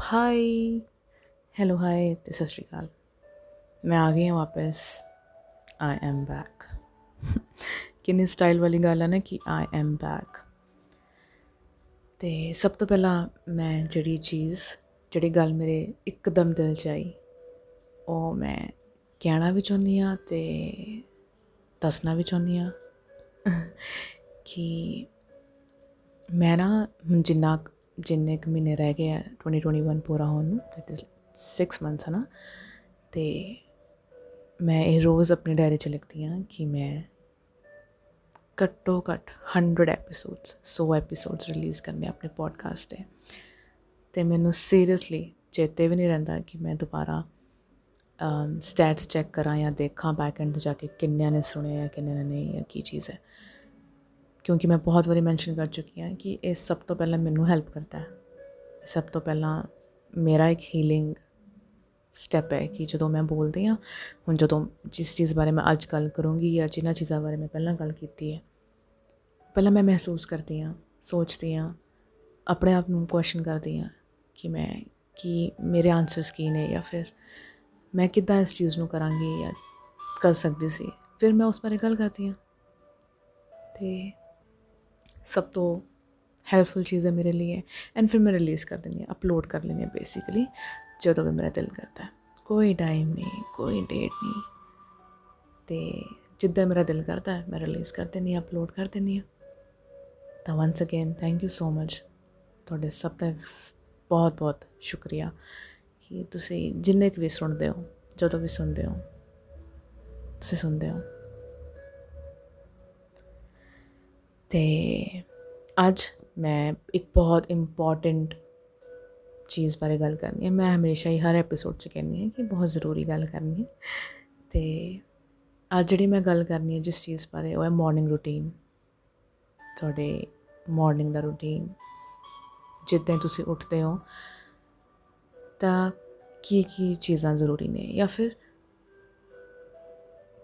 Hi hello hi ਤੇ ਸਤਿ ਸ਼੍ਰੀ ਅਕਾਲ ਮੈਂ ਆ ਗਈ ਹਾਂ ਵਾਪਸ ਆਈ ਐਮ ਬੈਕ ਕਿੰਨੀ ਸਟਾਈਲ ਵਾਲੀ ਗੱਲ ਹੈ ਨਾ ਕਿ ਆਈ ਐਮ ਬੈਕ ਤੇ ਸਭ ਤੋਂ ਪਹਿਲਾਂ ਮੈਂ ਜਿਹੜੀ ਚੀਜ਼ ਜਿਹੜੀ ਗੱਲ ਮੇਰੇ ਇੱਕਦਮ ਦਿਲ 'ਚ ਆਈ ਉਹ ਮੈਂ ਕਹਿਣਾ ਵੀ ਚਾਹੁੰਦੀ ਆ ਤੇ ਦੱਸਣਾ ਵੀ ਚਾਹੁੰਦੀ ਆ ਕਿ ਮੈਂ ਨਾ ਜਿੰਨਾ ਜਿੰਨੇ ਕੁ ਮਹੀਨੇ ਰਹਿ ਗਏ ਆ 2021 ਪੂਰਾ ਹੋਣ ਨੂੰ ਦੈਟ ਇਜ਼ 6 ਮੰਥਸ ਹੈ ਨਾ ਤੇ ਮੈਂ ਇਹ ਰੋਜ਼ ਆਪਣੀ ਡਾਇਰੀ 'ਚ ਲਿਖਦੀ ਹਾਂ ਕਿ ਮੈਂ ਘੱਟੋ ਘੱਟ 100 ਐਪੀਸੋਡਸ 100 ਐਪੀਸੋਡਸ ਰਿਲੀਜ਼ ਕਰਨੇ ਆਪਣੇ ਪੋਡਕਾਸਟ ਤੇ। ਤੇ ਮੈਨੂੰ ਸੀਰੀਅਸਲੀ ਚੇਤੇ ਵੀ ਨਹੀਂ ਰਹਿੰਦਾ ਕਿ ਮੈਂ ਦੁਬਾਰਾ ਸਟੈਟਸ ਚੈੱਕ ਕਰਾਂ ਜਾਂ ਦੇਖਾਂ ਬੈਕ ਐਂਡ ਜਾ ਕੇ ਕਿੰਨਿਆਂ ਨੇ ਸੁਣਿਆ ਕਿੰਨਿਆਂ ਨੇ ਨਹੀਂ, ਜਾਂ ਕੀ ਚੀਜ਼ ਹੈ। ਕਿਉਂਕਿ ਮੈਂ ਬਹੁਤ ਵਾਰੀ ਮੈਂਸ਼ਨ ਕਰ ਚੁੱਕੀ ਹਾਂ ਕਿ ਇਹ ਸਭ ਤੋਂ ਪਹਿਲਾਂ ਮੈਨੂੰ ਹੈਲਪ ਕਰਦਾ ਹੈ। ਸਭ ਤੋਂ ਪਹਿਲਾਂ ਮੇਰਾ ਇੱਕ ਹੀਲਿੰਗ ਸਟੈਪ ਹੈ ਕਿ ਜਦੋਂ ਮੈਂ ਬੋਲਦੀ ਹਾਂ, ਹੁਣ ਜਦੋਂ ਜਿਸ ਚੀਜ਼ ਬਾਰੇ ਮੈਂ ਅੱਜ ਗੱਲ ਕਰੂੰਗੀ ਜਾਂ ਜਿਨ੍ਹਾਂ ਚੀਜ਼ਾਂ ਬਾਰੇ ਮੈਂ ਪਹਿਲਾਂ ਗੱਲ ਕੀਤੀ ਹੈ, ਪਹਿਲਾਂ ਮੈਂ ਮਹਿਸੂਸ ਕਰਦੀ ਹਾਂ, ਸੋਚਦੀ ਹਾਂ, ਆਪਣੇ ਆਪ ਨੂੰ ਕੁਐਸਚਨ ਕਰਦੀ ਹਾਂ ਕਿ ਮੈਂ ਕੀ ਮੇਰੇ ਆਨਸਰਸ ਕੀ ਨੇ ਜਾਂ ਫਿਰ ਮੈਂ ਕਿੱਦਾਂ ਇਸ ਚੀਜ਼ ਨੂੰ ਕਰਾਂਗੀ ਜਾਂ ਕਰ ਸਕਦੀ ਸੀ। ਫਿਰ ਮੈਂ ਉਸ ਬਾਰੇ ਗੱਲ ਕਰਦੀ ਹਾਂ। ਤੇ ਸਭ ਤੋਂ ਹੈਲਪਫੁਲ ਚੀਜ਼ ਹੈ ਮੇਰੇ ਲਈ ਐਂਡ ਫਿਰ ਮੈਂ ਰਿਲੀਜ਼ ਕਰ ਦਿੰਦੀ ਹਾਂ ਅਪਲੋਡ ਕਰ ਲੈਂਦੀ ਹਾਂ ਬੇਸਿਕਲੀ ਜਦੋਂ ਵੀ ਮੇਰਾ ਦਿਲ ਕਰਦਾ ਕੋਈ ਟਾਈਮ ਨਹੀਂ ਕੋਈ ਡੇਟ ਨਹੀਂ ਤੇ ਜਿੱਦਾਂ ਮੇਰਾ ਦਿਲ ਕਰਦਾ ਹੈ ਮੈਂ ਰਿਲੀਜ਼ ਕਰ ਦਿੰਦੀ ਹਾਂ ਅਪਲੋਡ ਕਰ ਦਿੰਦੀ ਹਾਂ ਤਾਂ once again thank you so much ਤੁਹਾਡੇ ਸਭ ਦਾ ਬਹੁਤ ਬਹੁਤ ਸ਼ੁਕਰੀਆ ਕਿ ਤੁਸੀਂ ਜਿੰਨੇ ਕੁ ਵੀ ਸੁਣਦੇ ਹੋ ਜਦੋਂ ਵੀ ਸੁਣਦੇ ਹੋ ਤੁਸੀਂ ਸੁਣਦੇ ਹੋ ਤੇ ਅੱਜ ਮੈਂ ਇੱਕ ਬਹੁਤ ਇੰਪੋਰਟੈਂਟ ਚੀਜ਼ ਬਾਰੇ ਗੱਲ ਕਰਨੀ ਹੈ। ਮੈਂ ਹਮੇਸ਼ਾ ਹੀ ਹਰ ਐਪੀਸੋਡ 'ਚ ਕਹਿੰਦੀ ਹਾਂ ਕਿ ਬਹੁਤ ਜ਼ਰੂਰੀ ਗੱਲ ਕਰਨੀ ਹੈ। ਤੇ ਅੱਜ ਜਿਹੜੀ ਮੈਂ ਗੱਲ ਕਰਨੀ ਹੈ ਜਿਸ ਚੀਜ਼ ਬਾਰੇ ਉਹ ਹੈ ਮਾਰਨਿੰਗ ਰੂਟੀਨ ਤੁਹਾਡੇ ਮਾਰਨਿੰਗ ਦਾ ਰੂਟੀਨ ਜਿੱਦਾਂ ਤੁਸੀਂ ਉੱਠਦੇ ਹੋ, ਤਾਂ ਕੀ ਕੀ ਚੀਜ਼ਾਂ ਜ਼ਰੂਰੀ ਨੇ ਜਾਂ ਫਿਰ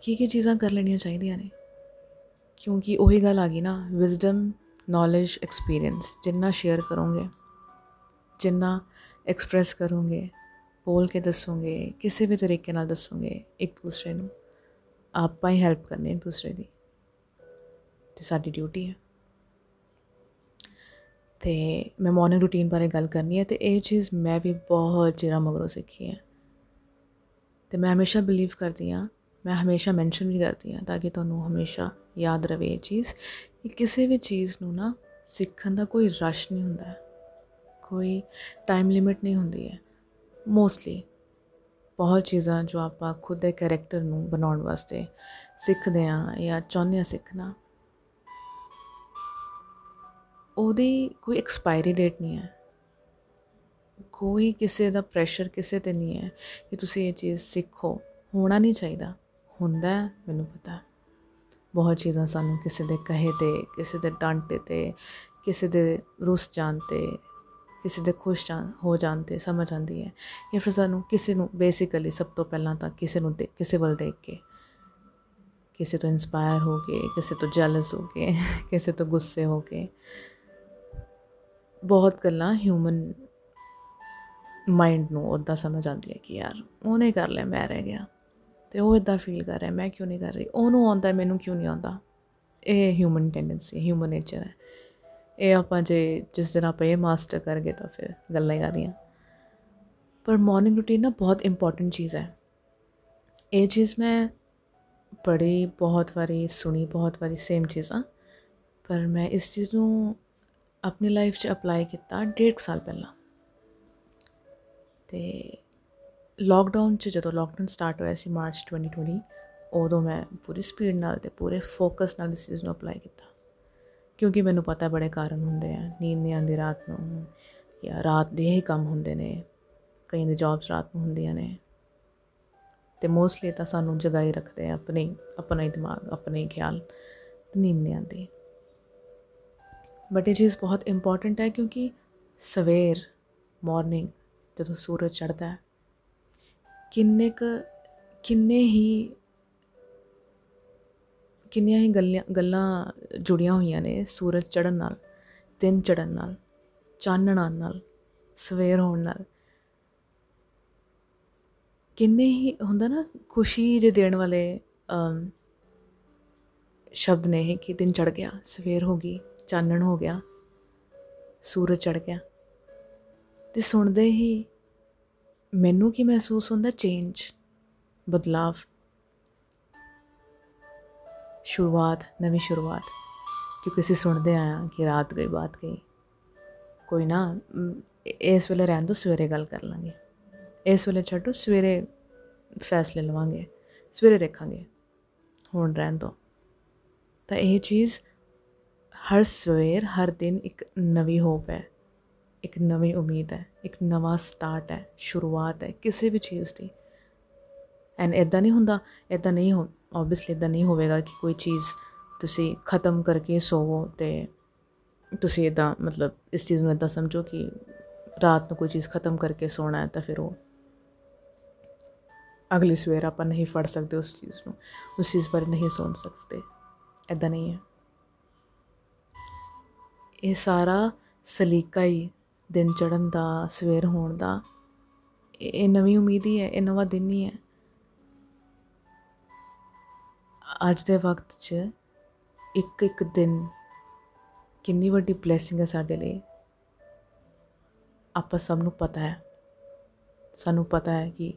ਕੀ ਕੀ ਚੀਜ਼ਾਂ ਕਰ ਲੈਣੀਆਂ ਚਾਹੀਦੀਆਂ ਨੇ? ਕਿਉਂਕਿ ਉਹੀ ਗੱਲ ਆ ਗਈ ਨਾ ਵਿਜ਼ਡਮ ਨੌਲੇਜ ਐਕਸਪੀਰੀਅੰਸ ਜਿੰਨਾ ਸ਼ੇਅਰ ਕਰੋਗੇ, ਜਿੰਨਾ ਐਕਸਪ੍ਰੈਸ ਕਰੋਗੇ, ਬੋਲ ਕੇ ਦੱਸੋਗੇ, ਕਿਸੇ ਵੀ ਤਰੀਕੇ ਨਾਲ ਦੱਸੋਗੇ ਇੱਕ ਦੂਸਰੇ ਨੂੰ, ਆਪਾਂ ਹੀ ਹੈਲਪ ਕਰਨੀ ਇੱਕ ਦੂਸਰੇ ਦੀ। ਤੇ ਸਾਡੀ ਡਿਊਟੀ ਹੈ ਤੇ ਮੈਂ ਮਾਰਨਿੰਗ ਰੂਟੀਨ ਬਾਰੇ ਗੱਲ ਕਰਨੀ ਹੈ ਤੇ ਇਹ ਚੀਜ਼ ਮੈਂ ਵੀ ਬਹੁਤ ਚਿਰਾਂ ਮਗਰੋਂ ਸਿੱਖੀ ਹੈ ਤੇ ਮੈਂ ਹਮੇਸ਼ਾ ਬਿਲੀਵ ਕਰਦੀ ਹਾਂ ਮੈਂ ਹਮੇਸ਼ਾ ਮੈਂਸ਼ਨ ਵੀ ਕਰਦੀ ਹਾਂ ਤਾਂ ਕਿ ਤੁਹਾਨੂੰ ਹਮੇਸ਼ਾ ਯਾਦ ਰਵੇ ਇਹ ਚੀਜ਼ ਕਿ ਕਿਸੇ ਵੀ ਚੀਜ਼ ਨੂੰ ਨਾ ਸਿੱਖਣ ਦਾ ਕੋਈ ਰਸ਼ ਨਹੀਂ ਹੁੰਦਾ ਹੈ। ਕੋਈ ਟਾਈਮ ਲਿਮਿਟ ਨਹੀਂ ਹੁੰਦੀ ਹੈ। ਮੋਸਟਲੀ ਬਹੁਤ ਚੀਜ਼ਾਂ ਜੋ ਆਪਾਂ ਖੁਦ ਦੇ ਕੈਰੈਕਟਰ ਨੂੰ ਬਣਾਉਣ ਵਾਸਤੇ ਸਿੱਖਦੇ ਆ ਜਾਂ ਚਾਹੁੰਦੇ ਆ ਸਿੱਖਣਾ ਉਹਦੀ ਕੋਈ ਐਕਸਪਾਇਰੀ ਡੇਟ ਨਹੀਂ ਹੈ। ਕੋਈ ਕਿਸੇ ਦਾ ਪ੍ਰੈਸ਼ਰ ਕਿਸੇ ਤੇ ਨਹੀਂ ਹੈ ਕਿ ਤੁਸੀਂ ਇਹ ਚੀਜ਼ ਸਿੱਖੋ। ਹੋਣਾ ਨਹੀਂ ਚਾਹੀਦਾ। ਹੁੰਦਾ ਹੈ, ਮੈਨੂੰ ਪਤਾ ਹੈ। ਬਹੁਤ ਚੀਜ਼ਾਂ ਸਾਨੂੰ ਕਿਸੇ ਦੇ ਕਹੇ ਤੇ, ਕਿਸੇ ਦੇ ਡਾਂਟੇ ਤੇ, ਕਿਸੇ ਦੇ ਰੁੱਸ ਜਾਣ ਤੇ, ਕਿਸੇ ਦੇ ਖੁਸ਼ ਜਾਣ ਹੋ ਜਾਣ ਤੇ ਸਮਝ ਆਉਂਦੀ ਹੈ। ਜਾਂ ਫਿਰ ਸਾਨੂੰ ਕਿਸੇ ਨੂੰ ਬੇਸਿਕਲੀ ਸਭ ਤੋਂ ਪਹਿਲਾਂ ਤਾਂ ਕਿਸੇ ਨੂੰ ਦੇ- ਕਿਸੇ ਵੱਲ ਦੇਖ ਕੇ, ਕਿਸੇ ਤੋਂ ਇਨਸਪਾਇਰ ਹੋ ਕੇ, ਕਿਸੇ ਤੋਂ ਜੈਲਸ ਹੋ ਕੇ, ਕਿਸੇ ਤੋਂ ਗੁੱਸੇ ਹੋ ਕੇ, ਬਹੁਤ ਗੱਲਾਂ ਹਿਊਮਨ ਮਾਈਂਡ ਨੂੰ ਉੱਦਾਂ ਸਮਝ ਆਉਂਦੀ ਹੈ ਕਿ ਯਾਰ ਉਹਨੇ ਕਰ ਲਿਆ, ਮੈਂ ਰਹਿ ਗਿਆ। ਤੇ ਉਹ ਇਦਾਂ ਫੀਲ ਕਰ ਰਿਹਾ, ਮੈਂ ਕਿਉਂ ਨਹੀਂ ਕਰ ਰਹੀ? ਉਹਨੂੰ ਆਉਂਦਾ, ਮੈਨੂੰ ਕਿਉਂ ਨਹੀਂ ਆਉਂਦਾ? ਇਹ ਹਿਊਮਨ ਟੈਂਡੈਂਸੀ ਹਿਊਮਨ ਨੇਚਰ ਹੈ। ਇਹ ਆਪਾਂ ਜੇ ਜਿਸ ਦਿਨ ਆਪਾਂ ਇਹ ਮਾਸਟਰ ਕਰ ਗਏ ਤਾਂ ਫਿਰ ਗੱਲਾਂ ਹੀ ਆਦੀਆਂ ਪਰ ਮਾਰਨਿੰਗ ਰੂਟੀਨ ਨਾ ਬਹੁਤ ਇੰਪੋਰਟੈਂਟ ਚੀਜ਼ ਹੈ। ਇਹ ਚੀਜ਼ ਮੈਂ ਪੜ੍ਹੀ ਬਹੁਤ ਵਾਰੀ ਸੁਣੀ, ਬਹੁਤ ਵਾਰੀ ਸੇਮ ਚੀਜ਼ਾਂ ਪਰ ਮੈਂ ਇਸ ਚੀਜ਼ ਨੂੰ ਆਪਣੀ ਲਾਈਫ 'ਚ ਅਪਲਾਈ ਕੀਤਾ ਡੇਢ ਕੁ ਸਾਲ ਪਹਿਲਾਂ। ਤੇ ਲੋਕਡਾਊਨ 'ਚ ਜਦੋਂ ਲੋਕਡਾਊਨ ਸਟਾਰਟ ਹੋਇਆ ਸੀ ਮਾਰਚ 2020 ਉਦੋਂ ਮੈਂ ਪੂਰੀ ਸਪੀਡ ਨਾਲ ਤੇ ਪੂਰੇ ਫੋਕਸ ਨਾਲ ਇਸ ਚੀਜ਼ ਨੂੰ ਅਪਲਾਈ ਕੀਤਾ। ਕਿਉਂਕਿ ਮੈਨੂੰ ਪਤਾ ਬੜੇ ਕਾਰਨ ਹੁੰਦੇ ਆ, ਨੀਂਦ ਨਹੀਂ ਆਉਂਦੀ ਰਾਤ ਨੂੰ ਜਾਂ ਰਾਤ ਦੇ ਹੀ ਕੰਮ ਹੁੰਦੇ ਨੇ ਕਈਆਂ ਦੀ ਜੌਬਸ ਰਾਤ ਨੂੰ ਹੁੰਦੀਆਂ ਨੇ। ਤੇ ਮੋਸਟਲੀ ਤਾਂ ਸਾਨੂੰ ਜਗਾਈ ਰੱਖਦੇ ਆ ਆਪਣੇ, ਆਪਣਾ ਹੀ ਦਿਮਾਗ, ਆਪਣੇ ਹੀ ਖਿਆਲ, ਤੇ ਨੀਂਦ ਨਹੀਂ ਆਉਂਦੀ। ਬਟ ਇਹ ਚੀਜ਼ ਬਹੁਤ ਇੰਪੋਰਟੈਂਟ ਹੈ ਕਿਉਂਕਿ ਸਵੇਰ ਮਾਰਨਿੰਗ ਜਦੋਂ ਸੂਰਜ ਚੜ੍ਹਦਾ ਹੈ ਕਿੰਨੇ ਕੁ, ਕਿੰਨੇ ਹੀ, ਕਿੰਨੀਆਂ ਹੀ ਗੱਲਾਂ ਗੱਲਾਂ ਜੁੜੀਆਂ ਹੋਈਆਂ ਨੇ ਸੂਰਜ ਚੜ੍ਹਨ ਨਾਲ, ਦਿਨ ਚੜ੍ਹਨ ਨਾਲ, ਚਾਨਣ ਆਉਣ ਨਾਲ, ਸਵੇਰ ਹੋਣ ਨਾਲ। ਕਿੰਨੇ ਹੀ ਹੁੰਦਾ ਨਾ, ਖੁਸ਼ੀ ਜੇ ਦੇਣ ਵਾਲੇ ਸ਼ਬਦ ਨੇ ਇਹ ਕਿ ਦਿਨ ਚੜ ਗਿਆ, ਸਵੇਰ ਹੋ ਗਈ, ਚਾਨਣ ਹੋ ਗਿਆ, ਸੂਰਜ ਚੜ ਗਿਆ। ਤੇ ਸੁਣਦੇ ਹੀ ਮੈਨੂੰ ਕੀ ਮਹਿਸੂਸ ਹੁੰਦਾ ਚੇਂਜ ਬਦਲਾਵ? ਸ਼ੁਰੂਆਤ, ਨਵੀਂ ਸ਼ੁਰੂਆਤ। ਕਿਉਂਕਿ ਅਸੀਂ ਸੁਣਦੇ ਆਇਆ ਕਿ ਰਾਤ ਗਈ, ਬਾਤ ਗਈ। ਕੋਈ ਨਾ ਇਸ ਵੇਲੇ ਰਹਿਣ ਦੋ, ਸਵੇਰੇ ਗੱਲ ਕਰ ਲਾਂਗੇ। ਇਸ ਵੇਲੇ ਛੱਡੋ, ਸਵੇਰੇ ਫੈਸਲੇ ਲਵਾਂਗੇ, ਸਵੇਰੇ ਦੇਖਾਂਗੇ। ਹੁਣ ਰਹਿਣ ਦੋ। ਤਾਂ ਇਹ ਚੀਜ਼ ਹਰ ਸਵੇਰ, ਹਰ ਦਿਨ ਇੱਕ ਨਵੀਂ ਹੋਪ ਹੈ। ਇੱਕ ਨਵੀਂ ਉਮੀਦ ਹੈ, ਇੱਕ ਨਵਾਂ ਸਟਾਰਟ ਹੈ, ਸ਼ੁਰੂਆਤ ਹੈ ਕਿਸੇ ਵੀ ਚੀਜ਼ ਦੀ। ਐਂਡ ਇਦਾਂ ਨਹੀਂ ਹੁੰਦਾ ਇਦਾਂ ਨਹੀਂ ਹੋ ਆਬਵੀਅਸਲੀ ਇਦਾਂ ਨਹੀਂ ਹੋਵੇਗਾ ਕਿ ਕੋਈ ਚੀਜ਼ ਤੁਸੀਂ ਖਤਮ ਕਰਕੇ ਸੋਵੋ ਤੇ ਤੁਸੀਂ ਇਦਾਂ ਮਤਲਬ ਇਸ ਚੀਜ਼ ਨੂੰ ਇਦਾਂ ਸਮਝੋ ਕਿ ਰਾਤ ਨੂੰ ਕੋਈ ਚੀਜ਼ ਖਤਮ ਕਰਕੇ ਸੋਣਾ ਹੈ ਤਾਂ ਫਿਰ ਉਹ ਅਗਲੀ ਸਵੇਰ ਆਪਾਂ ਨਹੀਂ ਫੜ ਸਕਦੇ ਉਸ ਚੀਜ਼ ਨੂੰ, ਉਸ ਚੀਜ਼ ਪਰ ਨਹੀਂ ਸੋਚ ਸਕਦੇ। ਇਦਾਂ ਨਹੀਂ ਹੈ। ਇਹ ਸਾਰਾ ਸਲੀਕਾ ਹੀ ਦਿਨ ਚੜਨ ਦਾ, ਸਵੇਰ ਹੋਣ ਦਾ, ਇਹ ਨਵੀਂ ਉਮੀਦ ਹੀ ਹੈ, ਇਹ ਨਵਾਂ ਦਿਨ ਹੀ ਹੈ। ਅੱਜ ਦੇ ਵਕਤ 'ਚ ਇੱਕ ਇੱਕ ਦਿਨ ਕਿੰਨੀ ਵੱਡੀ ਬਲੇਸਿੰਗ ਹੈ ਸਾਡੇ ਲਈ। ਆਪਾਂ ਸਭ ਨੂੰ ਪਤਾ ਹੈ। ਸਾਨੂੰ ਪਤਾ ਹੈ ਕਿ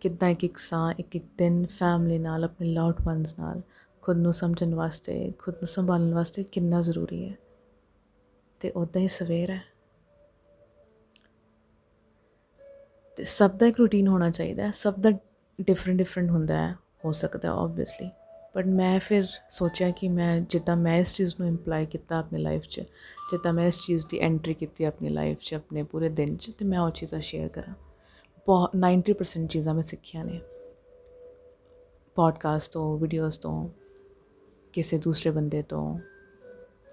ਕਿੱਦਾਂ ਇੱਕ ਇੱਕ ਸਾਂ ਇੱਕ ਇੱਕ ਦਿਨ ਫੈਮਿਲੀ ਨਾਲ, ਆਪਣੇ ਲਵਡ ਵਨਸ ਨਾਲ, ਖੁਦ ਨੂੰ ਸਮਝਣ ਵਾਸਤੇ, ਖੁਦ ਨੂੰ ਸੰਭਾਲਣ ਵਾਸਤੇ ਕਿੰਨਾ ਜ਼ਰੂਰੀ ਹੈ। ਤੇ ਉਦਾਂ ਹੀ ਸਵੇਰ ਹੈ। ਤੇ ਸਭ ਦਾ ਇੱਕ ਰੂਟੀਨ ਹੋਣਾ ਚਾਹੀਦਾ ਹੈ, ਸਭ ਦਾ ਡਿਫਰੈਂਟ ਡਿਫਰੈਂਟ ਹੁੰਦਾ ਹੈ, ਹੋ ਸਕਦਾ ਆਬਵੀਅਸਲੀ ਬਟ ਮੈਂ ਫਿਰ ਸੋਚਿਆ ਕਿ ਮੈਂ ਜਿੱਦਾਂ ਮੈਂ ਇਸ ਚੀਜ਼ ਨੂੰ ਇੰਪਲਾਈ ਕੀਤਾ ਆਪਣੀ ਲਾਈਫ 'ਚ, ਜਿੱਦਾਂ ਮੈਂ ਇਸ ਚੀਜ਼ ਦੀ ਐਂਟਰੀ ਕੀਤੀ ਆਪਣੀ ਲਾਈਫ 'ਚ, ਆਪਣੇ ਪੂਰੇ ਦਿਨ 'ਚ, ਤੇ ਮੈਂ ਉਹ ਚੀਜ਼ਾਂ ਸ਼ੇਅਰ ਕਰਾਂ। ਬਹੁਤ 90% ਚੀਜ਼ਾਂ ਮੈਂ ਸਿੱਖੀਆਂ ਨੇ। ਪੋਡਕਾਸਟ ਤੋਂ ਵੀਡੀਓਜ਼ ਤੋਂ, ਕਿਸੇ ਦੂਸਰੇ ਬੰਦੇ ਤੋਂ,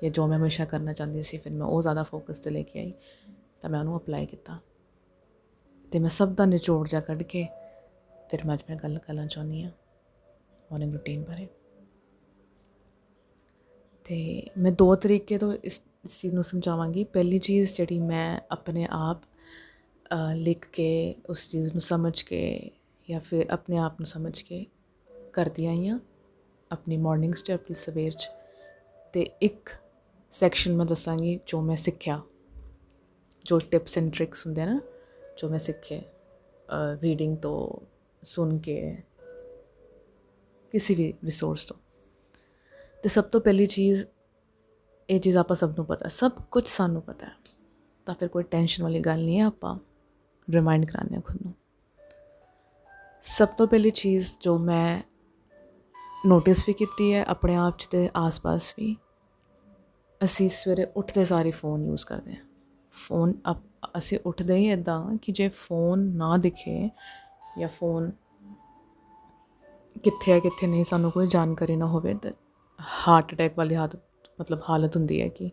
ਜਾਂ ਜੋ ਮੈਂ ਹਮੇਸ਼ਾ ਕਰਨਾ ਚਾਹੁੰਦੀ ਸੀ, ਫਿਰ ਮੈਂ ਉਹ ਜ਼ਿਆਦਾ ਫੋਕਸ ਤੇ ਲੈ ਕੇ ਆਈ, ਤਾਂ ਮੈਂ ਉਹਨੂੰ ਅਪਲਾਈ ਕੀਤਾ। ਤੇ ਮੈਂ ਸਭ ਦਾ ਨਿਚੋੜ ਜਾ ਕੱਢ ਕੇ ਫਿਰ ਮੈਂ ਅੱਜ ਮੈਂ ਗੱਲ ਕਰਨਾ ਚਾਹੁੰਦੀ ਹਾਂ ਮਾਰਨਿੰਗ ਰੂਟੀਨ ਬਾਰੇ। ਤੇ ਮੈਂ ਦੋ ਤਰੀਕੇ ਤੋਂ ਇਸ ਚੀਜ਼ ਨੂੰ ਸਮਝਾਵਾਂਗੀ। ਪਹਿਲੀ ਚੀਜ਼ ਜਿਹੜੀ ਮੈਂ ਆਪਣੇ ਆਪ ਲਿਖ ਕੇ ਉਸ ਚੀਜ਼ ਨੂੰ ਸਮਝ ਕੇ ਜਾਂ ਫਿਰ ਆਪਣੇ ਆਪ ਨੂੰ ਸਮਝ ਕੇ ਕਰਦੀ ਆਈ ਹਾਂ ਆਪਣੀ ਮਾਰਨਿੰਗ ਸਟੈਪ ਆਪਣੀ ਸਵੇਰ 'ਚ। ਤੇ ਇੱਕ ਸੈਕਸ਼ਨ ਮੈਂ ਦੱਸਾਂਗੀ ਜੋ ਮੈਂ ਸਿੱਖਿਆ, ਜੋ ਟਿਪਸ ਐਂਡ ਟ੍ਰਿਕਸ ਹੁੰਦੇ ਨਾ ਜੋ ਮੈਂ ਸਿੱਖੇ ਰੀਡਿੰਗ ਤੋਂ ਸੁਣ ਕੇ ਕਿਸੇ ਵੀ ਰਿਸੋਰਸ ਤੋਂ ਤੇ ਸਭ ਤੋਂ ਪਹਿਲੀ ਚੀਜ਼ ਇਹ ਚੀਜ਼ ਆਪਾਂ ਸਭ ਨੂੰ ਪਤਾ ਸਭ ਕੁਝ ਸਾਨੂੰ ਪਤਾ ਹੈ ਤਾਂ ਫਿਰ ਕੋਈ ਟੈਨਸ਼ਨ ਵਾਲੀ ਗੱਲ ਨਹੀਂ ਹੈ ਆਪਾਂ ਰਿਮਾਈਂਡ ਕਰਾਣੇ ਖੁਦ ਨੂੰ ਸਭ ਤੋਂ ਪਹਿਲੀ ਚੀਜ਼ ਜੋ ਮੈਂ ਨੋਟਿਸ ਵੀ ਕੀਤੀ ਹੈ ਆਪਣੇ ਆਪ 'ਚ ਤੇ ਆਸ-ਪਾਸ ਵੀ ਅਸੀਂ ਸਵੇਰੇ ਉੱਠਦੇ ਸਾਰੇ ਫੋਨ ਯੂਜ਼ ਕਰਦੇ ਹਾਂ ਫੋਨ ਅਸੀਂ ਉੱਠਦੇ ਹੀ ਇਦਾਂ ਕਿ ਜੇ ਫੋਨ ਨਾ ਦਿਖੇ ਜਾਂ ਫੋਨ ਕਿੱਥੇ ਹੈ, ਕਿੱਥੇ ਨਹੀਂ, ਸਾਨੂੰ ਕੋਈ ਜਾਣਕਾਰੀ ਨਾ ਹੋਵੇ, ਤਾਂ ਹਾਰਟ ਅਟੈਕ ਵਾਲੀ ਹਾਲਤ, ਮਤਲਬ ਹਾਲਤ ਹੁੰਦੀ ਹੈ ਕਿ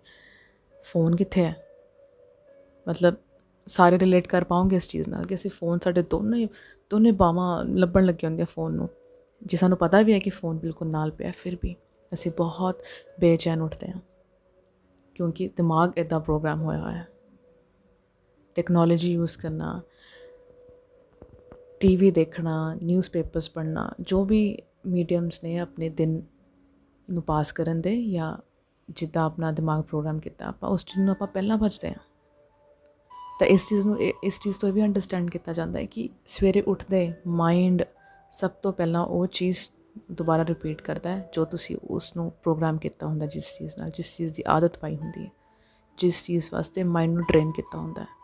ਫੋਨ ਕਿੱਥੇ ਹੈ? ਮਤਲਬ ਸਾਰੇ ਰਿਲੇਟ ਕਰ ਪਾਉਂਗੇ ਇਸ ਚੀਜ਼ ਨਾਲ ਕਿ ਅਸੀਂ ਫੋਨ ਸਾਡੇ ਦੋਨੇ ਦੋਨੇ ਬਾਹਾਂ ਲੱਭਣ ਲੱਗੇ ਹੁੰਦੇ ਆ ਫੋਨ ਨੂੰ। ਜੇ ਸਾਨੂੰ ਪਤਾ ਵੀ ਹੈ ਕਿ ਫੋਨ ਬਿਲਕੁਲ ਨਾਲ ਪਿਆ, ਫਿਰ ਵੀ ਅਸੀਂ ਬਹੁਤ ਬੇਚੈਨ ਉੱਠਦੇ ਹਾਂ। ਕਿਉਂਕਿ ਦਿਮਾਗ ਇਦਾਂ ਪ੍ਰੋਗਰਾਮ ਹੋਇਆ ਹੋਇਆ ਹੈ। ਟੈਕਨੋਲੋਜੀ ਯੂਜ਼ ਕਰਨਾ ਟੀਵੀ ਦੇਖਣਾ ਨਿਊਜ਼ਪੇਪਰਸ ਪੜ੍ਹਨਾ ਜੋ ਵੀ ਮੀਡੀਅਮਸ ਨੇ ਆਪਣੇ ਦਿਨ ਨੂੰ ਪਾਸ ਕਰਨ ਦੇ ਜਾਂ ਜਿੱਦਾਂ ਆਪਣਾ ਦਿਮਾਗ ਪ੍ਰੋਗਰਾਮ ਕੀਤਾ ਆਪਾਂ ਉਸ ਚੀਜ਼ ਨੂੰ ਆਪਾਂ ਪਹਿਲਾਂ ਭਜਦੇ ਹਾਂ ਤਾਂ ਇਸ ਚੀਜ਼ ਨੂੰ ਇਸ ਚੀਜ਼ ਤੋਂ ਵੀ ਅੰਡਰਸਟੈਂਡ ਕੀਤਾ ਜਾਂਦਾ ਹੈ ਕਿ ਸਵੇਰੇ ਉੱਠਦੇ ਮਾਈਂਡ ਸਭ ਤੋਂ ਪਹਿਲਾਂ ਉਹ ਚੀਜ਼ ਦੁਬਾਰਾ ਰਿਪੀਟ ਕਰਦਾ ਹੈ ਜੋ ਤੁਸੀਂ ਉਸ ਨੂੰ ਪ੍ਰੋਗਰਾਮ ਕੀਤਾ ਹੁੰਦਾ ਜਿਸ ਚੀਜ਼ ਨਾਲ ਜਿਸ ਚੀਜ਼ ਦੀ ਆਦਤ ਪਾਈ ਹੁੰਦੀ ਹੈ ਜਿਸ ਚੀਜ਼ ਵਾਸਤੇ ਮਾਈਂਡ ਨੂੰ ਟ੍ਰੇਨ ਕੀਤਾ ਹੁੰਦਾ ਹੈ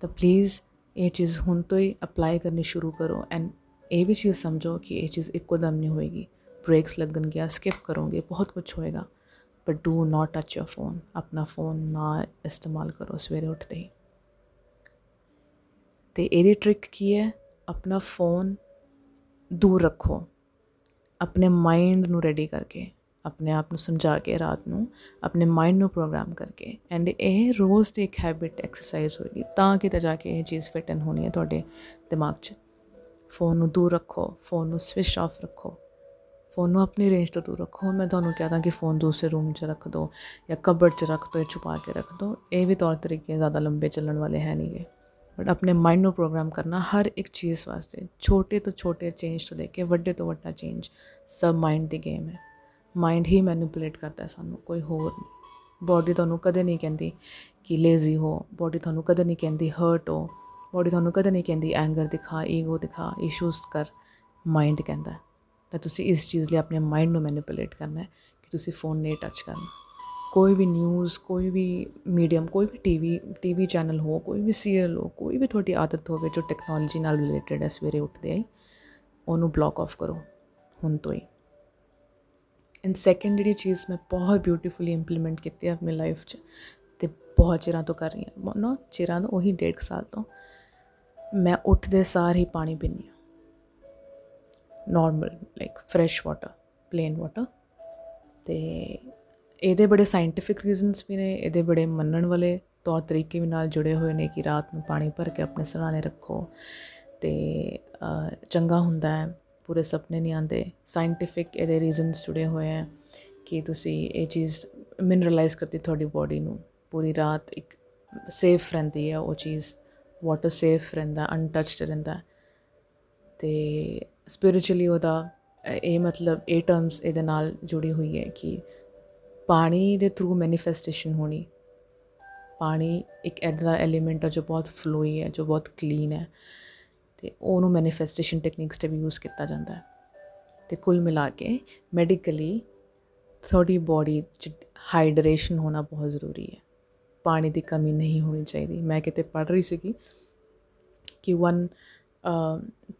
ਤਾਂ ਪਲੀਜ਼ ਇਹ ਚੀਜ਼ ਹੁਣ ਤੋਂ ਹੀ ਅਪਲਾਈ ਕਰਨੀ ਸ਼ੁਰੂ ਕਰੋ ਐਂਡ ਇਹ ਵੀ ਚੀਜ਼ ਸਮਝੋ ਕਿ ਇਹ ਚੀਜ਼ ਇੱਕੋ ਦਮ ਨਹੀਂ ਹੋਏਗੀ। ਬ੍ਰੇਕਸ ਲੱਗਣਗੇ ਸਕਿਪ ਕਰੋਗੇ, ਬਹੁਤ ਕੁਝ ਹੋਏਗਾ। But do not touch your phone ਆਪਣਾ ਫੋਨ ਨਾ ਇਸਤੇਮਾਲ ਕਰੋ ਸਵੇਰੇ ਉੱਠਦੇ ਹੀ। ਤੇ ਇਹਦੀ ਟ੍ਰਿਕ ਕੀ ਹੈ? ਆਪਣਾ ਫੋਨ ਦੂਰ ਰੱਖੋ। ਆਪਣੇ ਮਾਈਂਡ ਨੂੰ ਰੈਡੀ ਕਰਕੇ। ਆਪਣੇ ਆਪ ਨੂੰ ਸਮਝਾ ਕੇ ਰਾਤ ਨੂੰ ਆਪਣੇ ਮਾਈਂਡ ਨੂੰ ਪ੍ਰੋਗਰਾਮ ਕਰਕੇ ਐਂਡ ਇਹ ਰੋਜ਼ ਦੀ ਇੱਕ ਹੈਬਿਟ ਐਕਸਰਸਾਈਜ਼ ਹੋਏਗੀ ਤਾਂ ਕਿ ਤਾਂ ਜਾ ਕੇ ਇਹ ਚੀਜ਼ ਫਿਟ ਇਨ ਹੋਣੀ ਹੈ ਤੁਹਾਡੇ ਦਿਮਾਗ 'ਚ। ਫੋਨ ਨੂੰ ਦੂਰ ਰੱਖੋ ਫੋਨ ਨੂੰ ਸਵਿਚ ਆਫ ਰੱਖੋ ਫੋਨ ਨੂੰ ਆਪਣੀ ਰੇਂਜ ਤੋਂ ਦੂਰ ਰੱਖੋ। ਮੈਂ ਤੁਹਾਨੂੰ ਕਹਦਾ ਕਿ ਫੋਨ ਦੂਸਰੇ ਰੂਮ 'ਚ ਰੱਖ ਦਿਓ ਜਾਂ ਕਬਰਡ 'ਚ ਰੱਖ ਦਿਓ ਜਾਂ ਛੁਪਾ ਕੇ ਰੱਖ ਦਿਓ ਇਹ ਵੀ ਤੌਰ ਤਰੀਕੇ ਜ਼ਿਆਦਾ ਲੰਬੇ ਚੱਲਣ ਵਾਲੇ ਹੈ ਨਹੀਂਗੇ ਬਟ ਆਪਣੇ ਮਾਈਂਡ ਨੂੰ ਪ੍ਰੋਗਰਾਮ ਕਰਨਾ ਹਰ ਇੱਕ ਚੀਜ਼ ਵਾਸਤੇ ਛੋਟੇ ਤੋਂ ਛੋਟੇ ਚੇਂਜ ਤੋਂ ਲੈ ਕੇ ਵੱਡੇ ਤੋਂ ਵੱਡਾ ਚੇਂਜ ਸਭ ਮਾਈਂਡ ਦੀ ਗੇਮ ਹੈ। ਮਾਈਂਡ ਹੀ ਮੈਨੂਪੂਲੇਟ ਕਰਦਾ ਸਾਨੂੰ, ਕੋਈ ਹੋਰ ਨਹੀਂ। ਬਾਡੀ ਤੁਹਾਨੂੰ ਕਦੇ ਨਹੀਂ ਕਹਿੰਦੀ ਕਿ ਲੇਜ਼ੀ ਹੋ ਬਾਡੀ ਤੁਹਾਨੂੰ ਕਦੇ ਨਹੀਂ ਕਹਿੰਦੀ ਹਰਟ ਹੋ ਬਾਡੀ ਤੁਹਾਨੂੰ ਕਦੇ ਨਹੀਂ ਕਹਿੰਦੀ ਐਂਗਰ ਦਿਖਾ ਈਗੋ ਦਿਖਾ ਇਸ਼ੂਸ ਕਰ ਮਾਈਂਡ ਕਹਿੰਦਾ ਤਾਂ ਤੁਸੀਂ ਇਸ ਚੀਜ਼ ਲਈ ਆਪਣੇ ਮਾਈਂਡ ਨੂੰ ਮੈਨੂਪੂਲੇਟ ਕਰਨਾ ਹੈ ਕਿ ਤੁਸੀਂ ਫੋਨ ਨਹੀਂ ਟੱਚ ਕਰਨਾ। ਕੋਈ ਵੀ ਨਿਊਜ਼ ਕੋਈ ਵੀ ਮੀਡੀਅਮ ਕੋਈ ਵੀ ਟੀਵੀ ਟੀਵੀ ਚੈਨਲ ਹੋ, ਕੋਈ ਵੀ ਸੀਰੀਅਲ ਹੋ, ਕੋਈ ਵੀ ਤੁਹਾਡੀ ਆਦਤ ਹੋਵੇ ਜੋ ਟੈਕਨੋਲੋਜੀ ਨਾਲ ਰਿਲੇਟਡ ਹੈ, ਸਵੇਰੇ ਉੱਠਦੇ ਹੀ ਉਹਨੂੰ ਬਲੌਕ ਆਫ ਕਰੋ, ਹੁਣ ਤੋਂ ਹੀ। ਐਂਡ ਸੈਕੰਡ ਜਿਹੜੀ ਚੀਜ਼ ਮੈਂ ਬਹੁਤ ਬਿਊਟੀਫੁਲੀ ਇੰਪਲੀਮੈਂਟ ਕੀਤੀ ਹੈ ਆਪਣੀ ਲਾਈਫ 'ਚ ਤੇ ਬਹੁਤ ਚਿਰਾਂ ਤੋਂ ਕਰ ਰਹੀ ਹਾਂ। ਨੋ ਚਿਰਾਂ ਤੋਂ, ਉਹੀ ਡੇਢ ਸਾਲ ਤੋਂ। ਮੈਂ ਉੱਠਦੇ ਸਾਰ ਹੀ ਪਾਣੀ ਪੀਂਦੀ ਹਾਂ। Normal like fresh water plain water ਤੇ ਇਹਦੇ ਬੜੇ ਸਾਇੰਟਿਫਿਕ ਰੀਜ਼ਨਸ ਵੀ ਨੇ, ਇਹਦੇ ਬੜੇ ਮੰਨਣ ਵਾਲੇ ਤੌਰ ਤਰੀਕੇ ਵੀ ਨਾਲ ਜੁੜੇ ਹੋਏ ਨੇ ਕਿ ਰਾਤ ਨੂੰ ਪਾਣੀ ਭਰ ਕੇ ਆਪਣੇ ਸਰਾਣੇ ਰੱਖੋ। ਤੇ ਚੰਗਾ ਹੁੰਦਾ ਹੈ। ਪੂਰੇ ਸੁਪਨੇ ਨਹੀਂ ਆਉਂਦੇ ਸਾਇੰਟਿਫਿਕ ਇਹਦੇ ਰੀਜ਼ਨਸ ਜੁੜੇ ਹੋਏ ਆ ਕਿ ਤੁਸੀਂ ਇਹ ਚੀਜ਼ ਮਿਨਰਲਾਈਜ਼ ਕਰਦੀ ਤੁਹਾਡੀ ਬਾਡੀ ਨੂੰ। ਪੂਰੀ ਰਾਤ ਇੱਕ ਸੇਫ ਰਹਿੰਦੀ ਹੈ ਉਹ ਚੀਜ਼ ਵਾਟਰ ਸੇਫ ਰਹਿੰਦਾ ਅਨਟੱਚਡ ਰਹਿੰਦਾ। ਤੇ ਸਪਿਰਚੁਅਲੀ ਉਹਦਾ, ਇਹ ਮਤਲਬ ਇਹ ਟਰਮਸ ਇਹਦੇ ਨਾਲ ਜੁੜੀ ਹੋਈ ਹੈ ਕਿ ਪਾਣੀ ਦੇ ਥਰੂ ਮੈਨੀਫੈਸਟੇਸ਼ਨ ਹੋਣੀ। ਪਾਣੀ ਇੱਕ ਐਡਾ ਐਲੀਮੈਂਟ ਹੈ ਜੋ ਬਹੁਤ ਫਲੋਈ ਹੈ, ਜੋ ਬਹੁਤ ਕਲੀਨ ਹੈ। ਤੇ ਉਹਨੂੰ ਮੈਨੀਫੈਸਟੇਸ਼ਨ ਟੈਕਨੀਕਸ ਤੇ ਵੀ ਯੂਜ਼ ਕੀਤਾ ਜਾਂਦਾ ਹੈ। ਤੇ ਕੁੱਲ ਮਿਲਾ ਕੇ ਮੈਡੀਕਲੀ ਤੁਹਾਡੀ ਬਾਡੀ ਚ ਹਾਈਡਰੇਸ਼ਨ ਹੋਣਾ ਬਹੁਤ ਜ਼ਰੂਰੀ ਹੈ। ਪਾਣੀ ਦੀ ਕਮੀ ਨਹੀਂ ਹੋਣੀ ਚਾਹੀਦੀ। ਮੈਂ ਕਿਤੇ ਪੜ ਰਹੀ ਸੀ ਕਿ 1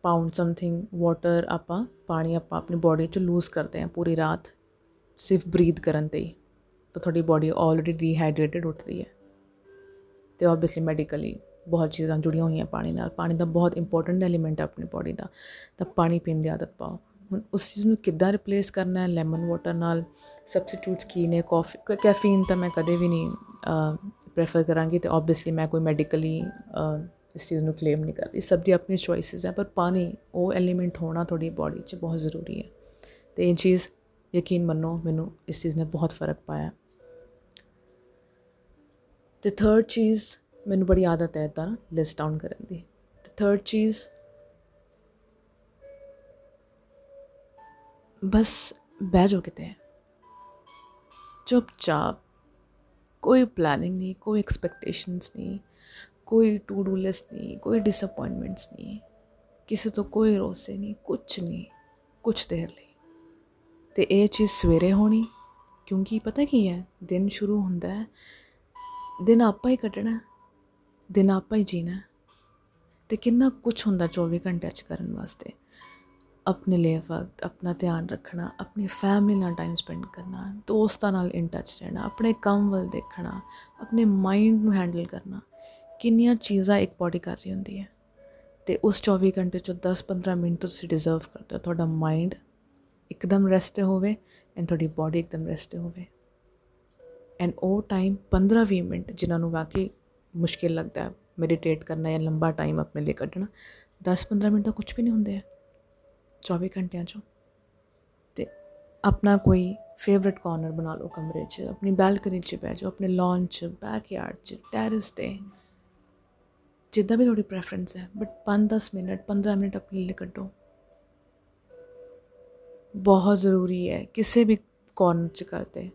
ਪਾਉਂਡ ਸਮਥਿੰਗ ਵਾਟਰ ਆਪਾਂ ਪਾਣੀ ਆਪਾਂ ਆਪਣੀ ਬਾਡੀ 'ਚ ਲੂਜ਼ ਕਰਦੇ ਹਾਂ ਪੂਰੀ ਰਾਤ ਸਿਰਫ ਬਰੀਥ ਕਰਨ ਤੇ ਹੀ। ਤਾਂ ਤੁਹਾਡੀ ਬਾਡੀ ਆਲਰੇਡੀ ਡੀਹਾਈਡਰੇਟਡ ਉੱਠਦੀ ਹੈ। ਤੇ ਆਬਵੀਅਸਲੀ ਮੈਡੀਕਲੀ ਬਹੁਤ ਚੀਜ਼ਾਂ ਜੁੜੀਆਂ ਹੋਈਆਂ ਪਾਣੀ ਨਾਲ। ਪਾਣੀ ਦਾ ਬਹੁਤ ਇੰਪੋਰਟੈਂਟ ਐਲੀਮੈਂਟ ਹੈ ਆਪਣੀ ਬਾਡੀ ਦਾ। ਤਾਂ ਪਾਣੀ ਪੀਣ ਦੀ ਆਦਤ ਪਾਓ। ਹੁਣ ਉਸ ਚੀਜ਼ ਨੂੰ ਕਿੱਦਾਂ ਰਿਪਲੇਸ ਕਰਨਾ ਹੈ? ਲੈਮਨ ਵਾਟਰ ਨਾਲ ਸਬਸਟੀਟਿਊਟਸ ਕੀ ਨੇ? ਕਾਫੀ ਕੈਫੀਨ ਤਾਂ ਮੈਂ ਕਦੇ ਵੀ ਨਹੀਂ ਪ੍ਰੈਫਰ ਕਰਾਂਗੀ ਤੇ ਆਬਵੀਅਸਲੀ ਮੈਂ ਕੋਈ ਮੈਡੀਕਲੀ ਇਸ ਚੀਜ਼ ਨੂੰ ਕਲੇਮ ਨਹੀਂ ਕਰ ਰਹੀ ਸਭ ਦੀ ਆਪਣੀ ਚੋਇਸਸ ਹੈ ਪਰ ਪਾਣੀ, ਉਹ ਐਲੀਮੈਂਟ ਹੋਣਾ ਤੁਹਾਡੀ ਬਾਡੀ 'ਚ ਬਹੁਤ ਜ਼ਰੂਰੀ ਹੈ। ਤੇ ਇਹ ਚੀਜ਼ ਯਕੀਨ ਮੰਨੋ, ਮੈਨੂੰ ਇਸ ਚੀਜ਼ ਨੇ ਬਹੁਤ ਫ਼ਰਕ ਪਾਇਆ। ਤੇ ਥਰਡ ਚੀਜ਼ ਮੈਨੂੰ ਬੜੀ ਆਦਤ ਹੈ ਤਾਂ ਲਿਸਟ ਡਾਊਨ ਕਰਨ ਦੀ। ਤੇ ਥਰਡ ਚੀਜ਼ ਬਸ ਬਹਿ ਜਾਓ ਕਿਤੇ। ਚੁੱਪਚਾਪ, ਕੋਈ ਪਲੈਨਿੰਗ ਨਹੀਂ, ਕੋਈ ਐਕਸਪੈਕਟੇਸ਼ਨਸ ਨਹੀਂ, ਕੋਈ ਟੂ ਡੂ ਲਿਸਟ ਨਹੀਂ, ਕੋਈ ਡਿਸਪਾਇੰਟਮੈਂਟਸ ਨਹੀਂ, ਕਿਸੇ ਤੋਂ ਕੋਈ ਰੋਸੇ ਨਹੀਂ ਕੁਝ ਨਹੀਂ ਕੁਝ ਦੇਰ ਲਈ। ਤੇ ਇਹ ਚੀਜ਼ ਸਵੇਰੇ ਹੋਣੀ, ਕਿਉਂਕਿ ਪਤਾ ਕੀ ਹੈ, ਦਿਨ ਸ਼ੁਰੂ ਹੁੰਦਾ ਹੈ, ਦਿਨ ਆਪਾਂ ਹੀ ਕੱਟਣਾ ਦਿਨ ਆਪਾਂ ਹੀ ਜੀਣਾ ਤੇ ਕਿੰਨਾ ਕੁਝ ਹੁੰਦਾ 24 ਘੰਟਿਆਂ ਚ ਕਰਨ ਵਾਸਤੇ। ਆਪਣੇ ਲਈ ਵਕਤ, ਆਪਣਾ ਧਿਆਨ ਰੱਖਣਾ, ਆਪਣੀ ਫੈਮਿਲੀ ਨਾਲ ਟਾਈਮ ਸਪੈਂਡ ਕਰਨਾ, ਦੋਸਤਾਂ ਨਾਲ ਇਨ ਟੱਚ ਰਹਿਣਾ, ਆਪਣੇ ਕੰਮ ਵੱਲ ਦੇਖਣਾ, ਆਪਣੇ ਮਾਈਂਡ ਨੂੰ ਹੈਂਡਲ ਕਰਨਾ, ਕਿੰਨੀਆਂ ਚੀਜ਼ਾਂ ਇੱਕ ਬਾਡੀ ਕਰ ਰਹੀ ਹੁੰਦੀ ਹੈ। ਤੇ ਉਸ 24 ਘੰਟੇ ਚੋਂ 10-15 ਮਿੰਟ ਤੁਸੀਂ ਡਿਜ਼ਰਵ ਕਰਦੇ ਹੋ। ਤੁਹਾਡਾ ਮਾਈਂਡ ਇੱਕਦਮ ਰੈਸਟ ਤੇ ਹੋਵੇ ਐਂਡ ਤੁਹਾਡੀ ਬਾਡੀ ਇੱਕਦਮ ਰੈਸਟ ਤੇ ਹੋਵੇ। ਐਂਡ ਉਹ ਟਾਈਮ 15-20 ਮਿੰਟ ਜਿਨ੍ਹਾਂ ਨੂੰ ਵਾਕਈ ਮੁਸ਼ਕਿਲ ਲੱਗਦਾ ਹੈ ਮੈਡੀਟੇਟ ਕਰਨਾ ਜਾਂ ਲੰਬਾ ਟਾਈਮ ਆਪਣੇ ਲਈ ਕੱਢਣਾ। 10-15 ਮਿੰਟ ਤਾਂ ਕੁਝ ਵੀ ਨਹੀਂ ਹੁੰਦੇ ਆ। 24 ਘੰਟਿਆਂ ਚੋਂ। ਤੇ ਆਪਣਾ ਕੋਈ ਫੇਵਰਿਟ ਕਾਰਨਰ ਬਣਾ ਲਓ ਕਮਰੇ 'ਚ, ਆਪਣੀ ਬੈਲਕਨੀ 'ਚ ਬਹਿ ਜਾਓ, ਆਪਣੇ ਲਾਨ 'ਚ ਬੈਕਯਾਰਡ 'ਚ ਟੈਰੇਸ ਤੇ। ਜਿੱਦਾਂ ਵੀ ਤੁਹਾਡੀ ਪ੍ਰੈਫਰੈਂਸ ਹੈ ਬਟ 5-10 ਮਿੰਟ 15 ਮਿੰਟ ਆਪਣੇ ਲਈ ਕੱਢੋ। ਬਹੁਤ ਜ਼ਰੂਰੀ ਹੈ ਕਿਸੇ ਵੀ ਕਾਰਨਰ 'ਚ ਕਰਦੇ।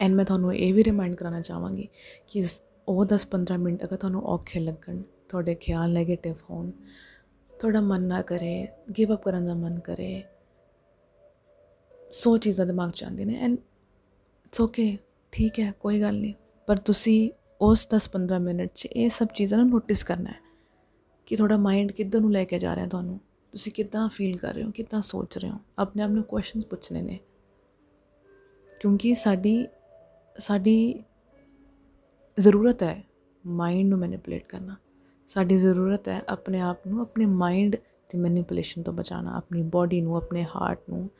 ਐਂਡ ਮੈਂ ਤੁਹਾਨੂੰ ਇਹ ਵੀ ਰਿਮਾਈਂਡ ਕਰਾਉਣਾ ਚਾਹਾਂਗੀ ਕਿ ਉਹ 10-15 ਮਿੰਟ ਅਗਰ ਤੁਹਾਨੂੰ ਔਖੇ ਲੱਗਣ, ਤੁਹਾਡੇ ਖਿਆਲ 네ਗੇਟਿਵ ਹੋਣ, ਤੁਹਾਡਾ ਮਨ ਨਾ ਕਰੇ ਗਿਵ ਅਪ ਕਰਨ ਦਾ ਮਨ ਕਰੇ, ਸੋ ਚੀਜ਼ਾਂ ਦਿਮਾਗ ਚ ਆਉਂਦੀਆਂ ਨੇ ਐਂਡ ਇਟਸ ਓਕੇ ਠੀਕ ਹੈ, ਕੋਈ ਗੱਲ ਨਹੀਂ। ਪਰ ਤੁਸੀਂ ਉਸ 10-15 ਮਿੰਟ 'ਚ ਇਹ ਸਭ ਚੀਜ਼ਾਂ ਨੂੰ ਨੋਟਿਸ ਕਰਨਾ ਹੈ ਕਿ ਤੁਹਾਡਾ ਮਾਈਂਡ ਕਿੱਧਰ ਨੂੰ ਲੈ ਕੇ ਜਾ ਰਿਹਾ ਤੁਹਾਨੂੰ। ਤੁਸੀਂ ਕਿੱਦਾਂ ਫੀਲ ਕਰ ਰਹੇ ਹੋ, ਕਿੱਦਾਂ ਸੋਚ ਰਹੇ ਹੋ, ਆਪਣੇ ਆਪ ਨੂੰ ਕੁਐਸਚਨਸ ਪੁੱਛਣੇ ਨੇ। ਕਿਉਂਕਿ ਸਾਡੀ ਸਾਡੀ ਜ਼ਰੂਰਤ ਹੈ ਮਾਈਂਡ ਨੂੰ ਮੈਨੀਪੂਲੇਟ ਕਰਨਾ। ਸਾਡੀ ਜ਼ਰੂਰਤ ਹੈ ਆਪਣੇ ਆਪ ਨੂੰ ਆਪਣੇ ਮਾਈਂਡ ਦੀ ਮੈਨੀਪੂਲੇਸ਼ਨ ਤੋਂ ਬਚਾਉਣਾ, ਆਪਣੀ ਬਾਡੀ ਨੂੰ, ਆਪਣੇ ਹਾਰਟ ਨੂੰ,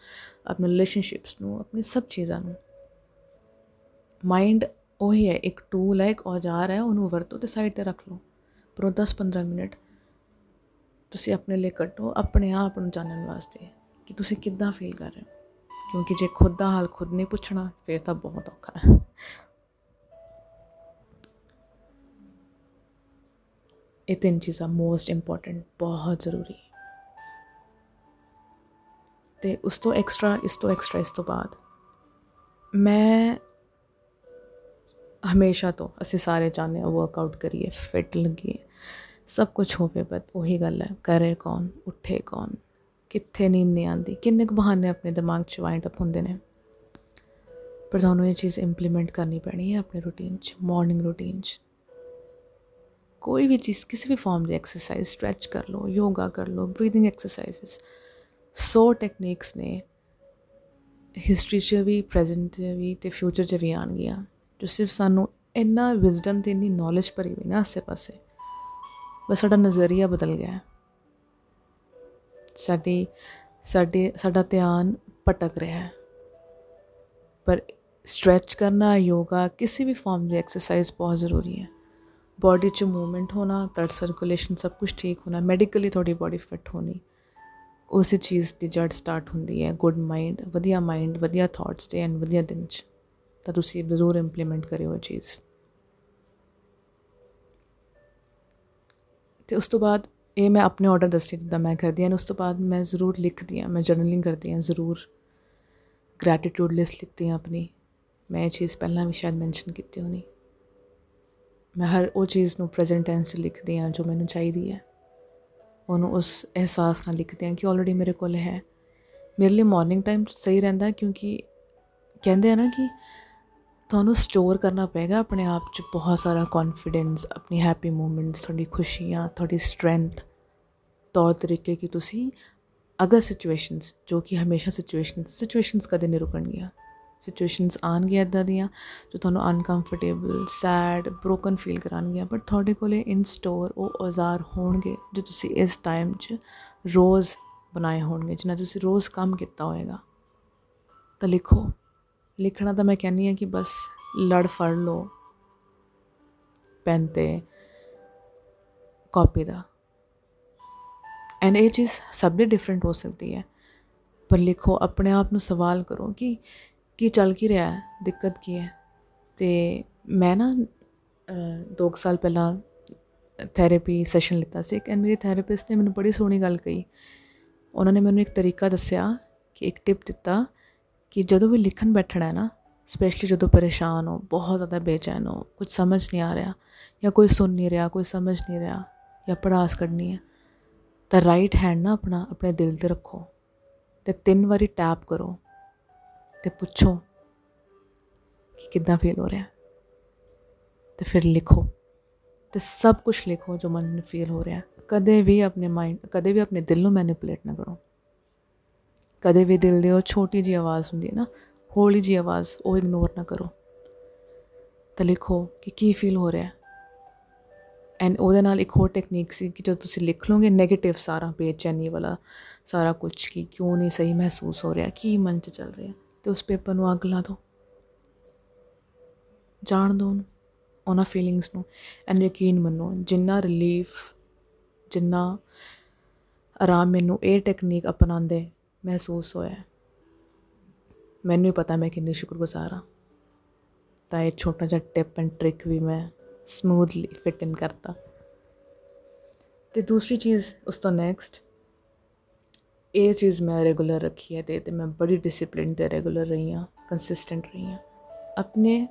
ਆਪਣੇ ਰਿਲੇਸ਼ਨਸ਼ਿਪਸ ਨੂੰ, ਆਪਣੀ ਸਭ ਚੀਜ਼ਾਂ ਨੂੰ। ਮਾਈਂਡ ਉਹੀ ਹੈ, ਇੱਕ ਟੂਲ ਹੈ, ਇੱਕ ਔਜ਼ਾਰ ਹੈ, ਉਹਨੂੰ ਵਰਤੋ ਤੇ ਸਾਈਡ ਤੇ ਰੱਖ ਲਓ। ਪਰ ਉਹ 10-15 ਮਿੰਟ ਤੁਸੀਂ ਆਪਣੇ ਲਈ ਕੱਟੋ ਆਪਣੇ ਆਪ ਨੂੰ ਜਾਣਨ ਵਾਸਤੇ ਕਿ ਤੁਸੀਂ ਕਿੱਦਾਂ ਫੀਲ ਕਰ ਰਹੇ ਹੋ। ਕਿਉਂਕਿ ਜੇ ਖੁਦ ਦਾ ਹਾਲ ਖੁਦ ਨਹੀਂ ਪੁੱਛਣਾ, ਫਿਰ ਤਾਂ ਬਹੁਤ ਔਖਾ ਹੈ। ਇਹ ਤਿੰਨ ਚੀਜ਼ਾਂ ਮੋਸਟ ਇੰਪੋਰਟੈਂਟ ਬਹੁਤ ਜ਼ਰੂਰੀ ਤੇ ਉਸ ਤੋਂ ਐਕਸਟਰਾ ਇਸ ਤੋਂ ਐਕਸਟਰਾ ਇਸ ਤੋਂ ਬਾਅਦ ਮੈਂ ਹਮੇਸ਼ਾ ਤੋਂ ਅਸੀਂ ਸਾਰੇ ਚਾਹੁੰਦੇ ਹਾਂ ਵਰਕਆਊਟ ਕਰੀਏ ਫਿਟ ਲੱਗੀਏ ਸਭ ਕੁਝ ਹੋਵੇ ਬਟ ਉਹੀ ਗੱਲ ਹੈ ਕਰੇ ਕੌਣ ਉੱਠੇ ਕੌਣ ਕਿੱਥੇ ਨੀਂਦ ਨਹੀਂ ਆਉਂਦੀ ਕਿੰਨੇ ਕੁ ਬਹਾਨੇ ਆਪਣੇ ਦਿਮਾਗ 'ਚ ਵਾਈਂਡ ਅਪ ਹੁੰਦੇ ਨੇ ਪਰ ਤੁਹਾਨੂੰ ਇਹ ਚੀਜ਼ ਇੰਪਲੀਮੈਂਟ ਕਰਨੀ ਪੈਣੀ ਹੈ ਆਪਣੇ ਰੂਟੀਨ 'ਚ ਮਾਰਨਿੰਗ ਰੂਟੀਨ 'ਚ ਕੋਈ ਵੀ ਚੀਜ਼ ਕਿਸੇ ਵੀ ਫਾਰਮ ਦੀ ਐਕਸਰਸਾਈਜ਼ ਸਟ੍ਰੈਚ ਕਰ ਲਓ ਯੋਗਾ ਕਰ ਲਓ ਬਰੀਥਿੰਗ ਐਕਸਰਸਾਈਜ਼ਸ ਸੋ ਟੈਕਨੀਕਸ ਨੇ ਹਿਸਟਰੀ 'ਚ ਵੀ ਪ੍ਰੈਜ਼ੈਂਟ 'ਚ ਵੀ ਤੇ ਫਿਊਚਰ 'ਚ ਵੀ ਆਣਗੀਆਂ ਜੋ ਸਿਰਫ ਸਾਨੂੰ ਇੰਨਾ ਵਿਜ਼ਡਮ ਤੇ ਇੰਨੀ ਨੌਲੇਜ ਭਰੀ ਹੋਈ ਨਾ ਆਸੇ ਪਾਸੇ ਬਸ ਸਾਡਾ ਨਜ਼ਰੀਆ ਬਦਲ ਗਿਆ ਸਾਡੀ ਸਾਡੇ ਸਾਡਾ ਧਿਆਨ ਭਟਕ ਰਿਹਾ ਹੈ ਪਰ ਸਟ੍ਰੈਚ ਕਰਨਾ ਯੋਗਾ ਕਿਸੇ ਵੀ ਫਾਰਮ ਦੀ ਐਕਸਰਸਾਈਜ਼ ਬਹੁਤ ਜ਼ਰੂਰੀ ਹੈ ਬਾਡੀ 'ਚ ਮੂਵਮੈਂਟ ਹੋਣਾ ਬਲੱਡ ਸਰਕੂਲੇਸ਼ਨ ਸਭ ਕੁਝ ਠੀਕ ਹੋਣਾ ਮੈਡੀਕਲੀ ਤੁਹਾਡੀ ਬਾਡੀ ਫਿਟ ਹੋਣੀ। ਉਸੇ ਚੀਜ਼ ਦੀ ਜੜ ਸਟਾਰਟ ਹੁੰਦੀ ਹੈ ਗੁੱਡ ਮਾਈਂਡ ਵਧੀਆ ਮਾਈਂਡ ਵਧੀਆ ਥਾਟਸ ਤੇ ਐਂਡ ਵਧੀਆ ਦਿਨ 'ਚ। ਤਾਂ ਤੁਸੀਂ ਜ਼ਰੂਰ ਇੰਪਲੀਮੈਂਟ ਕਰਿਓ ਇਹ ਚੀਜ਼। ਤੇ ਉਸ ਤੋਂ ਬਾਅਦ ਇਹ ਮੈਂ ਆਪਣੇ ਆਰਡਰ ਦੱਸਦੀ ਜਿੱਦਾਂ ਮੈਂ ਕਰਦੀ ਹਾਂ, ਉਸ ਤੋਂ ਬਾਅਦ ਮੈਂ ਜ਼ਰੂਰ ਲਿਖਦੀ ਹਾਂ, ਮੈਂ ਜਰਨਲਿੰਗ ਕਰਦੀ ਹਾਂ, ਜ਼ਰੂਰ ਗ੍ਰੈਟੀਟਿਊਡ ਲਿਸਟ ਲਿਖਦੀ ਹਾਂ ਆਪਣੀ। ਮੈਂ ਇਹ ਚੀਜ਼ ਪਹਿਲਾਂ ਵੀ ਸ਼ਾਇਦ ਮੈਂਸ਼ਨ ਕੀਤੀ ਹੋਣੀ। ਮੈਂ ਹਰ ਉਹ ਚੀਜ਼ ਨੂੰ ਪ੍ਰੈਜ਼ੈਂਟ ਟੈਂਸ 'ਚ ਲਿਖਦੀ ਹਾਂ ਜੋ ਮੈਨੂੰ ਚਾਹੀਦੀ ਹੈ। ਉਹਨੂੰ ਉਸ ਅਹਿਸਾਸ ਨਾਲ ਲਿਖਦੇ ਹਾਂ ਕਿ ਆਲਰੇਡੀ ਮੇਰੇ ਕੋਲ ਹੈ। ਮੇਰੇ ਲਈ ਮਾਰਨਿੰਗ ਟਾਈਮ ਸਹੀ ਰਹਿੰਦਾ ਕਿਉਂਕਿ ਕਹਿੰਦੇ ਆ ਨਾ ਕਿ ਤੁਹਾਨੂੰ ਸਟੋਰ ਕਰਨਾ ਪਏਗਾ ਆਪਣੇ ਆਪ 'ਚ ਬਹੁਤ ਸਾਰਾ ਕੌਨਫੀਡੈਂਸ ਆਪਣੀ ਹੈਪੀ ਮੂਮੈਂਟਸ ਤੁਹਾਡੀ ਖੁਸ਼ੀਆਂ, ਤੁਹਾਡੀ ਸਟਰੈਂਥ ਤੌਰ ਤਰੀਕੇ ਕਿ ਤੁਸੀਂ ਅਗਰ ਸਿਚੁਏਸ਼ਨਸ ਜੋ ਕਿ ਹਮੇਸ਼ਾ ਸਿਚੁਏਸ਼ਨਸ ਸਿਚੁਏਸ਼ਨਸ ਕਦੇ ਨਹੀਂ ਰੁਕਣਗੀਆਂ। ਸਿਚੁਏਸ਼ਨਸ ਆਣਗੀਆਂ ਇਦਾਂ ਦੀਆਂ ਜੋ ਤੁਹਾਨੂੰ ਅਨਕੰਫਰਟੇਬਲ ਸੈਡ ਬ੍ਰੋਕਨ ਫੀਲ ਕਰਾਣਗੀਆਂ ਬਟ ਤੁਹਾਡੇ ਕੋਲੇ ਇਨ ਸਟੋਰ ਉਹ ਔਜ਼ਾਰ ਹੋਣਗੇ ਜੋ ਤੁਸੀਂ ਇਸ ਟਾਈਮ 'ਚ ਰੋਜ਼ ਬਣਾਏ ਹੋਣਗੇ ਜਿਨ੍ਹਾਂ ਤੁਸੀਂ ਰੋਜ਼ ਕੰਮ ਕੀਤਾ ਹੋਏਗਾ। ਤਾਂ ਲਿਖੋ। ਲਿਖਣਾ ਤਾਂ ਮੈਂ ਕਹਿੰਨੀ ਆ ਕਿ ਬਸ ਲੜ ਫੜ ਲਓ। ਪੈਨ ਤੇ ਕਾਪੀ ਦਾ। ਐਂਡ ਇਹ ਚੀਜ਼ ਸਭ ਦੇ ਡਿਫਰੈਂਟ ਹੋ ਸਕਦੀ ਹੈ। ਪਰ ਲਿਖੋ, ਆਪਣੇ ਆਪ ਨੂੰ ਸਵਾਲ ਕਰੋ ਕਿ ਕੀ ਚੱਲ ਕੀ ਰਿਹਾ ਹੈ, ਦਿੱਕਤ ਕੀ ਹੈ? ਤੇ ਮੈਂ ਨਾ 2 ਸਾਲ ਪਹਿਲਾਂ ਥੈਰੇਪੀ ਸੈਸ਼ਨ ਲਿੱਤਾ ਸੀ ਐਂਡ ਮੇਰੀ ਥੈਰੇਪਿਸਟ ਨੇ ਮੈਨੂੰ ਬੜੀ ਸੋਹਣੀ ਗੱਲ ਕਹੀ। ਉਹਨਾਂ ਨੇ ਮੈਨੂੰ ਇੱਕ ਤਰੀਕਾ ਦੱਸਿਆ ਕਿ ਇੱਕ ਟਿਪ ਦਿੱਤਾ ਕਿ ਜਦੋਂ ਵੀ ਲਿਖਣ ਬੈਠਣਾ ਹੈ ਨਾ ਸਪੈਸ਼ਲੀ ਜਦੋਂ ਪਰੇਸ਼ਾਨ ਹੋ, ਬਹੁਤ ਜ਼ਿਆਦਾ ਬੇਚੈਨ ਹੋ ਕੁਝ ਸਮਝ ਨਹੀਂ ਆ ਰਿਹਾ, ਜਾਂ ਕੋਈ ਸੁਣ ਨਹੀਂ ਰਿਹਾ, ਕੋਈ ਸਮਝ ਨਹੀਂ ਰਿਹਾ, ਜਾਂ ਪੜਾਸ ਕੱਢਣੀ ਹੈ, ਤਾਂ ਰਾਈਟ ਹੈਂਡ ਨਾ ਆਪਣਾ, ਆਪਣੇ ਦਿਲ ਤੇ ਰੱਖੋ ਤੇ ਤਿੰਨ ਵਾਰੀ ਟੈਪ ਕਰੋ। ਤੇ ਪੁੱਛੋ ਕਿ ਕਿੱਦਾਂ ਫੀਲ ਹੋ ਰਿਹਾ ਤੇ ਫਿਰ ਲਿਖੋ। ਤੇ ਸਭ ਕੁਝ ਲਿਖੋ ਜੋ ਮਨ ਨੂੰ ਫੀਲ ਹੋ ਰਿਹਾ ਕਦੇ ਵੀ ਆਪਣੇ ਮਾਈਂਡ ਕਦੇ ਵੀ ਆਪਣੇ ਦਿਲ ਨੂੰ ਮੈਨੀਪੂਲੇਟ ਨਾ ਕਰੋ। ਕਦੇ ਵੀ ਦਿਲ ਦੇ ਉਹ ਛੋਟੀ ਜੀ ਆਵਾਜ਼ ਹੁੰਦੀ ਹੈ ਨਾ, ਹੌਲੀ ਜੀ ਆਵਾਜ਼, ਉਹ ਇਗਨੋਰ ਨਾ ਕਰੋ। ਤਾਂ ਲਿਖੋ ਕਿ ਕੀ ਫੀਲ ਹੋ ਰਿਹਾ ਐਂਡ ਉਹਦੇ ਨਾਲ ਇੱਕ ਹੋਰ ਟੈਕਨੀਕ ਸੀ ਕਿ ਜਦੋਂ ਤੁਸੀਂ ਲਿਖ ਲਓਗੇ 네ਗੇਟਿਵ ਸਾਰਾ ਬੇਚੈਨੀ ਵਾਲਾ ਸਾਰਾ ਕੁਝ ਕੀ ਕਿਉਂ ਨਹੀਂ ਸਹੀ ਮਹਿਸੂਸ ਹੋ ਰਿਹਾ, ਕੀ ਮਨ 'ਚ ਚੱਲ ਰਿਹਾ। ਤੇ ਉਸ ਪੇਪਰ ਨੂੰ ਅੱਗ ਲਾ ਦਿਓ ਜਾਣ ਦਿਓ ਉਹਨਾਂ ਫੀਲਿੰਗਸ ਨੂੰ ਐਂਡ ਯਕੀਨ ਮੰਨੋ, ਜਿੰਨਾ ਰਿਲੀਫ ਜਿੰਨਾ ਆਰਾਮ ਮੈਨੂੰ ਇਹ ਟੈਕਨੀਕ ਅਪਣਾਉਂਦੇ ਮਹਿਸੂਸ ਹੋਇਆ ਮੈਨੂੰ ਹੀ ਪਤਾ ਮੈਂ ਕਿੰਨੀ ਸ਼ੁਕਰਗੁਜ਼ਾਰ ਹਾਂ। ਤਾਂ ਇਹ ਛੋਟਾ ਜਿਹਾ ਟਿਪ ਐਂਡ ਟ੍ਰਿਕ ਵੀ ਮੈਂ ਸਮੂਥਲੀ ਫਿਟ ਇਨ ਕਰਤਾ। ਤੇ ਦੂਸਰੀ ਚੀਜ਼ ਉਸ ਤੋਂ ਨੈਕਸਟ ਇਹ ਚੀਜ਼ ਮੈਂ ਰੈਗੂਲਰ ਰੱਖੀ ਹੈ ਤੇ ਤੇ ਮੈਂ ਬੜੀ ਡਿਸਪਲਿਨ ਤੇ ਰੈਗੂਲਰ ਰਹੀ ਹਾਂ ਕੰਸਿਸਟੈਂਟ ਰਹੀ ਹਾਂ। ਆਪਣੇ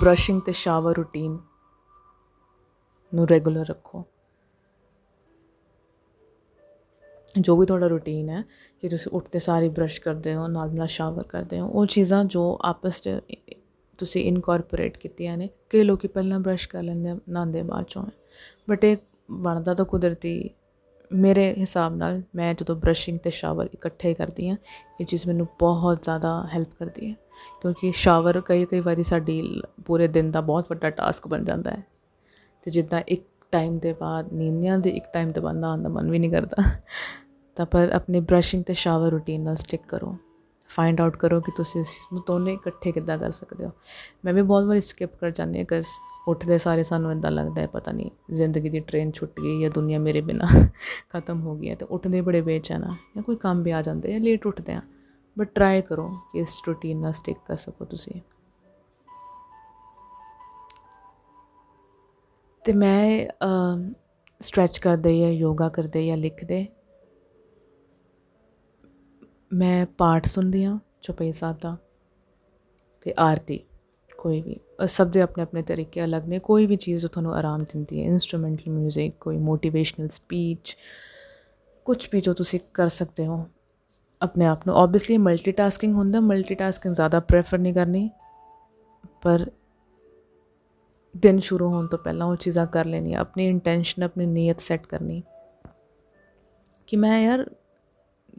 ਬ੍ਰਸ਼ਿੰਗ ਤੇ ਸ਼ਾਵਰ ਰੂਟੀਨ ਨੂੰ ਰੈਗੂਲਰ ਰੱਖੋ। ਜੋ ਵੀ ਤੁਹਾਡਾ ਰੂਟੀਨ ਹੈ ਕਿ ਤੁਸੀਂ ਉੱਠਦੇ ਸਾਰੀ ਬ੍ਰਸ਼ ਕਰਦੇ ਹੋ, ਨਾਲ ਨਾਲ ਸ਼ਾਵਰ ਕਰਦੇ ਹੋ, ਉਹ ਚੀਜ਼ਾਂ ਜੋ ਆਪਸ 'ਚ ਤੁਸੀਂ ਇਨਕੋਰਪੋਰੇਟ ਕੀਤੀਆਂ ਨੇ, ਕਈ ਲੋਕੀ ਪਹਿਲਾਂ ਬ੍ਰਸ਼ ਕਰ ਲੈਂਦੇ ਨਾਂਦੇ ਬਾਅਦ ਚੋਂ। ਬਟ ਇਹ ਬਣਦਾ ਤਾਂ ਕੁਦਰਤੀ ਮੇਰੇ ਹਿਸਾਬ ਨਾਲ ਮੈਂ ਜਦੋਂ ਬ੍ਰਸ਼ਿੰਗ ਤੇ ਸ਼ਾਵਰ ਇਕੱਠੇ ਕਰਦੀ ਹਾਂ, ਇਹ ਚੀਜ਼ ਮੈਨੂੰ ਬਹੁਤ ਜ਼ਿਆਦਾ ਹੈਲਪ ਕਰਦੀ ਹੈ। ਕਿਉਂਕਿ ਸ਼ਾਵਰ ਕਈ ਕਈ ਵਾਰੀ ਸਾਡੀ ਪੂਰੇ ਦਿਨ ਦਾ ਬਹੁਤ ਵੱਡਾ ਟਾਸਕ ਬਣ ਜਾਂਦਾ ਹੈ। ਤੇ ਜਿੱਦਾਂ ਇੱਕ ਟਾਈਮ ਦੇ ਬਾਅਦ ਨੀਂਦਾਂ ਦੇ ਇੱਕ ਟਾਈਮ ਤੇ ਬੰਦਾ ਆਉਣ ਦਾ ਮਨ ਵੀ ਨਹੀਂ ਕਰਦਾ। ਤਾਂ ਪਰ ਆਪਣੇ ਬ੍ਰਸ਼ਿੰਗ ਤੇ ਸ਼ਾਵਰ ਰੂਟੀਨ ਨਾਲ ਸਟਿਕ ਕਰੋ। ਫਾਈਂਡ ਆਊਟ ਕਰੋ ਕਿ ਤੁਸੀਂ ਇਸ ਨੂੰ ਦੋਨੇ ਇਕੱਠੇ ਕਿੱਦਾਂ ਕਰ ਸਕਦੇ ਹੋ। ਮੈਂ ਵੀ ਬਹੁਤ ਵਾਰੀ ਸਕਿਪ ਕਰ ਜਾਂਦੀ ਹਾਂ ਕਿਸ ਉੱਠਦੇ ਸਾਰੇ ਸਾਨੂੰ ਇਦਾਂ ਲੱਗਦਾ ਹੈ, ਪਤਾ ਨਹੀਂ, ਜ਼ਿੰਦਗੀ ਦੀ ਟ੍ਰੇਨ ਛੁੱਟ ਗਈ ਜਾਂ ਦੁਨੀਆ ਮੇਰੇ ਬਿਨਾ ਖਤਮ ਹੋ ਗਈ ਹੈ, ਤੇ ਉੱਠਦੇ ਬੜੇ ਬੇਚੈਨ ਆ ਜਾਂ ਕੋਈ ਕੰਮ ਵੀ ਆ ਜਾਂਦੇ ਆ ਲੇਟ ਉੱਠਦੇ ਆ ਬਟ ਟਰਾਈ ਕਰੋ ਕਿ ਇਸ ਰੂਟੀਨ ਨਾਲ ਸਟਿਕ ਕਰ ਸਕੋ ਤੁਸੀਂ। ਤੇ ਮੈਂ ਸਟ੍ਰੈਚ ਕਰਦੇ ਜਾਂ ਯੋਗਾ ਕਰਦੇ ਜਾਂ ਲਿਖਦੇ ਮੈਂ ਪਾਠ ਸੁਣਦੀ ਹਾਂ ਚੁਪਈ ਸਾਹਿਬ ਦਾ ਅਤੇ ਆਰਤੀ, ਕੋਈ ਵੀ ਸਭ ਦੇ ਆਪਣੇ ਆਪਣੇ ਤਰੀਕੇ ਅਲੱਗ ਨੇ, ਕੋਈ ਵੀ ਚੀਜ਼ ਜੋ ਤੁਹਾਨੂੰ ਆਰਾਮ ਦਿੰਦੀ ਹੈ ਇਨਸਟਰੂਮੈਂਟਲ 뮤직 ਕੋਈ ਮੋਟੀਵੇਸ਼ਨਲ ਸਪੀਚ ਕੁਝ ਵੀ ਜੋ ਤੁਸੀਂ ਕਰ ਸਕਦੇ ਹੋ, ਆਪਣੇ ਆਪ ਨੂੰ ਆਬਵੀਅਸਲੀ ਮਲਟੀਟਾਸਕਿੰਗ ਹੁੰਦਾ ਮਲਟੀਟਾਸਕਿੰਗ ਜ਼ਿਆਦਾ ਪ੍ਰੇਫਰ ਨਹੀਂ ਕਰਨੀ, ਪਰ ਦਿਨ ਸ਼ੁਰੂ ਹੋਣ ਤੋਂ ਪਹਿਲਾਂ ਉਹ ਚੀਜ਼ਾਂ ਕਰ ਲੈਣੀ ਆਪਣੀ ਇੰਟੈਂਸ਼ਨ ਆਪਣੀ ਨੀਅਤ ਸੈੱਟ ਕਰਨੀ, ਕਿ ਮੈਂ ਯਾਰ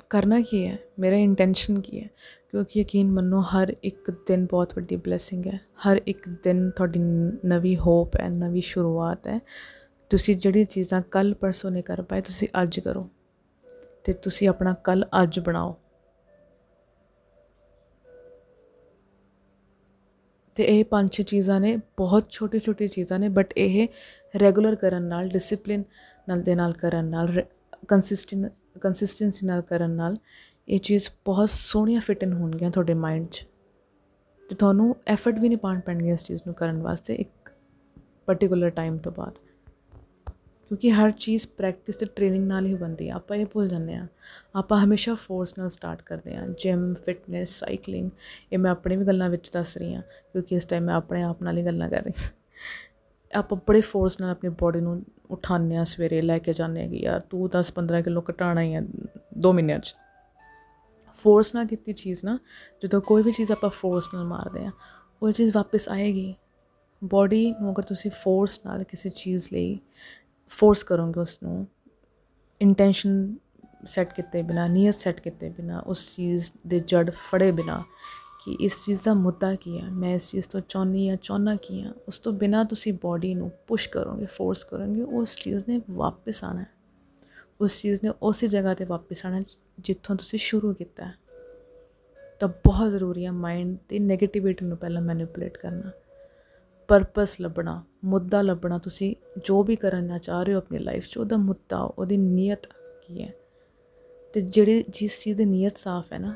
ਕਰਨਾ ਕੀ ਹੈ ਮੇਰਾ ਇੰਟੈਂਸ਼ਨ ਕੀ ਹੈ ਕਿਉਂਕਿ ਯਕੀਨ ਮੰਨੋ ਹਰ ਇੱਕ ਦਿਨ ਬਹੁਤ ਵੱਡੀ ਬਲੇਸਿੰਗ ਹੈ ਹਰ ਇੱਕ ਦਿਨ ਤੁਹਾਡੀ ਨਵੀਂ ਹੋਪ ਹੈ ਨਵੀਂ ਸ਼ੁਰੂਆਤ ਹੈ ਤੁਸੀਂ ਜਿਹੜੀ ਚੀਜ਼ਾਂ ਕੱਲ ਪਰਸੋਂ ਨਹੀਂ ਕਰ ਪਾਏ ਤੁਸੀਂ ਅੱਜ ਕਰੋ ਤੇ ਤੁਸੀਂ ਆਪਣਾ ਕੱਲ ਅੱਜ ਬਣਾਓ ਤੇ ਇਹ ਪੰਜ ਛੇ ਚੀਜ਼ਾਂ ਨੇ ਬਹੁਤ ਛੋਟੀ ਛੋਟੀ ਚੀਜ਼ਾਂ ਨੇ ਬਟ ਇਹ ਰੈਗੂਲਰ ਕਰਨ ਨਾਲ ਡਿਸਪਲਿਨ ਨਾਲ ਦੇ ਨਾਲ ਕਰਨ ਨਾਲ ਕੰਸਿਸਟੈਂਟ ਕੰਸਿਸਟੈਂਸੀ ਨਾਲ ਕਰਨ ਨਾਲ ਇਹ ਚੀਜ਼ ਬਹੁਤ ਸੋਹਣੀਆਂ ਫਿਟ ਇਨ ਹੋਣਗੀਆਂ ਤੁਹਾਡੇ ਮਾਈਂਡ 'ਚ। ਤੇ ਤੁਹਾਨੂੰ ਐਫਰਟ ਵੀ ਨਹੀਂ ਪਾਣ ਪੈਣਗੇ ਇਸ ਚੀਜ਼ ਨੂੰ ਕਰਨ ਵਾਸਤੇ ਇੱਕ ਪਾਰਟਿਕੂਲਰ ਟਾਈਮ ਤੋਂ ਬਾਅਦ। ਕਿਉਂਕਿ ਹਰ ਚੀਜ਼ ਪ੍ਰੈਕਟਿਸ ਤੇ ਟ੍ਰੇਨਿੰਗ ਨਾਲ ਹੀ ਬਣਦੀ ਹੈ ਆਪਾਂ ਇਹ ਭੁੱਲ ਜਾਂਦੇ ਆ। ਆਪਾਂ ਹਮੇਸ਼ਾ ਫੋਰਸ ਨਾਲ ਸਟਾਰਟ ਕਰਦੇ ਆ। ਜਿਮ ਫਿਟਨੈਸ ਸਾਈਕਲਿੰਗ ਇਹ ਮੈਂ ਆਪਣੇ ਵੀ ਗੱਲਾਂ ਵਿੱਚ ਦੱਸ ਰਹੀ ਆ। ਕਿਉਂਕਿ ਇਸ ਟਾਈਮ ਮੈਂ ਆਪਣੇ ਆਪ ਨਾਲ ਹੀ ਗੱਲਾਂ ਕਰ ਰਹੀ ਆਪਾਂ ਬੜੇ ਫੋਰਸ ਨਾਲ ਆਪਣੀ ਬਾਡੀ ਨੂੰ ਉਠਾਉਂਦੇ ਆ ਸਵੇਰੇ, ਲੈ ਕੇ ਜਾਂਦੇ ਆ ਕਿ ਯਾਰ ਤੂੰ 10 15 ਕਿਲੋ ਘਟਾਣਾ ਹੀ ਹੈ 2 ਮਹੀਨਿਆਂ 'ਚ। ਫੋਰਸ ਨਾਲ ਕੀਤੀ ਚੀਜ਼ ਨਾ, ਜਦੋਂ ਕੋਈ ਵੀ ਚੀਜ਼ ਆਪਾਂ ਫੋਰਸ ਨਾਲ ਮਾਰਦੇ ਆ ਉਹ ਚੀਜ਼ ਵਾਪਸ ਆਏਗੀ। ਬਾਡੀ ਨੂੰ ਅਗਰ ਤੁਸੀਂ ਫੋਰਸ ਨਾਲ ਕਿਸੇ ਚੀਜ਼ ਲਈ ਫੋਰਸ ਕਰੋਗੇ ਉਸ ਨੂੰ ਇੰਟੈਂਸ਼ਨ ਸੈੱਟ ਕੀਤੇ ਬਿਨਾ ਨੀਅਤ ਸੈੱਟ ਕੀਤੇ ਬਿਨਾ, ਉਸ ਚੀਜ਼ ਦੇ ਜੜ ਫੜੇ ਬਿਨਾ ਕਿ ਇਸ ਚੀਜ਼ ਦਾ ਮੁੱਦਾ ਕੀ ਹੈ? ਮੈਂ ਇਸ ਚੀਜ਼ ਤੋਂ ਚਾਹਨੀ ਆ ਚਾਹਨਾ ਕੀ ਆ ਉਸ ਤੋਂ ਬਿਨਾ ਤੁਸੀਂ ਬਾਡੀ ਨੂੰ ਪੁਸ਼ ਕਰੋਗੇ ਫੋਰਸ ਕਰੋਗੇ, ਉਸ ਚੀਜ਼ ਨੇ ਵਾਪਸ ਆਣਾ ਉਸ ਚੀਜ਼ ਨੇ ਉਸੇ ਜਗ੍ਹਾ ਤੇ ਵਾਪਸ ਆਣਾ ਜਿੱਥੋਂ ਤੁਸੀਂ ਸ਼ੁਰੂ ਕੀਤਾ ਤਾਂ ਬਹੁਤ ਜ਼ਰੂਰੀ ਹੈ ਮਾਈਂਡ ਤੇ 네ਗੇਟਿਵਿਟੀ ਨੂੰ ਪਹਿਲਾਂ ਮੈਨੀਪੂਲੇਟ ਕਰਨਾ। ਪਰਪਸ ਲੱਭਣਾ, ਮੁੱਦਾ ਲੱਭਣਾ, ਤੁਸੀਂ ਜੋ ਵੀ ਕਰਨਾ ਚਾਹ ਰਹੇ ਹੋ ਆਪਣੀ ਲਾਈਫ 'ਚ, ਉਹਦਾ ਮੁੱਦਾ, ਉਹਦੀ ਨੀਅਤ ਕੀ ਹੈ? ਤੇ ਜਿਹੜੀ, ਜਿਸ ਚੀਜ਼ ਦੀ ਨੀਅਤ ਸਾਫ਼ ਹੈ ਨਾ,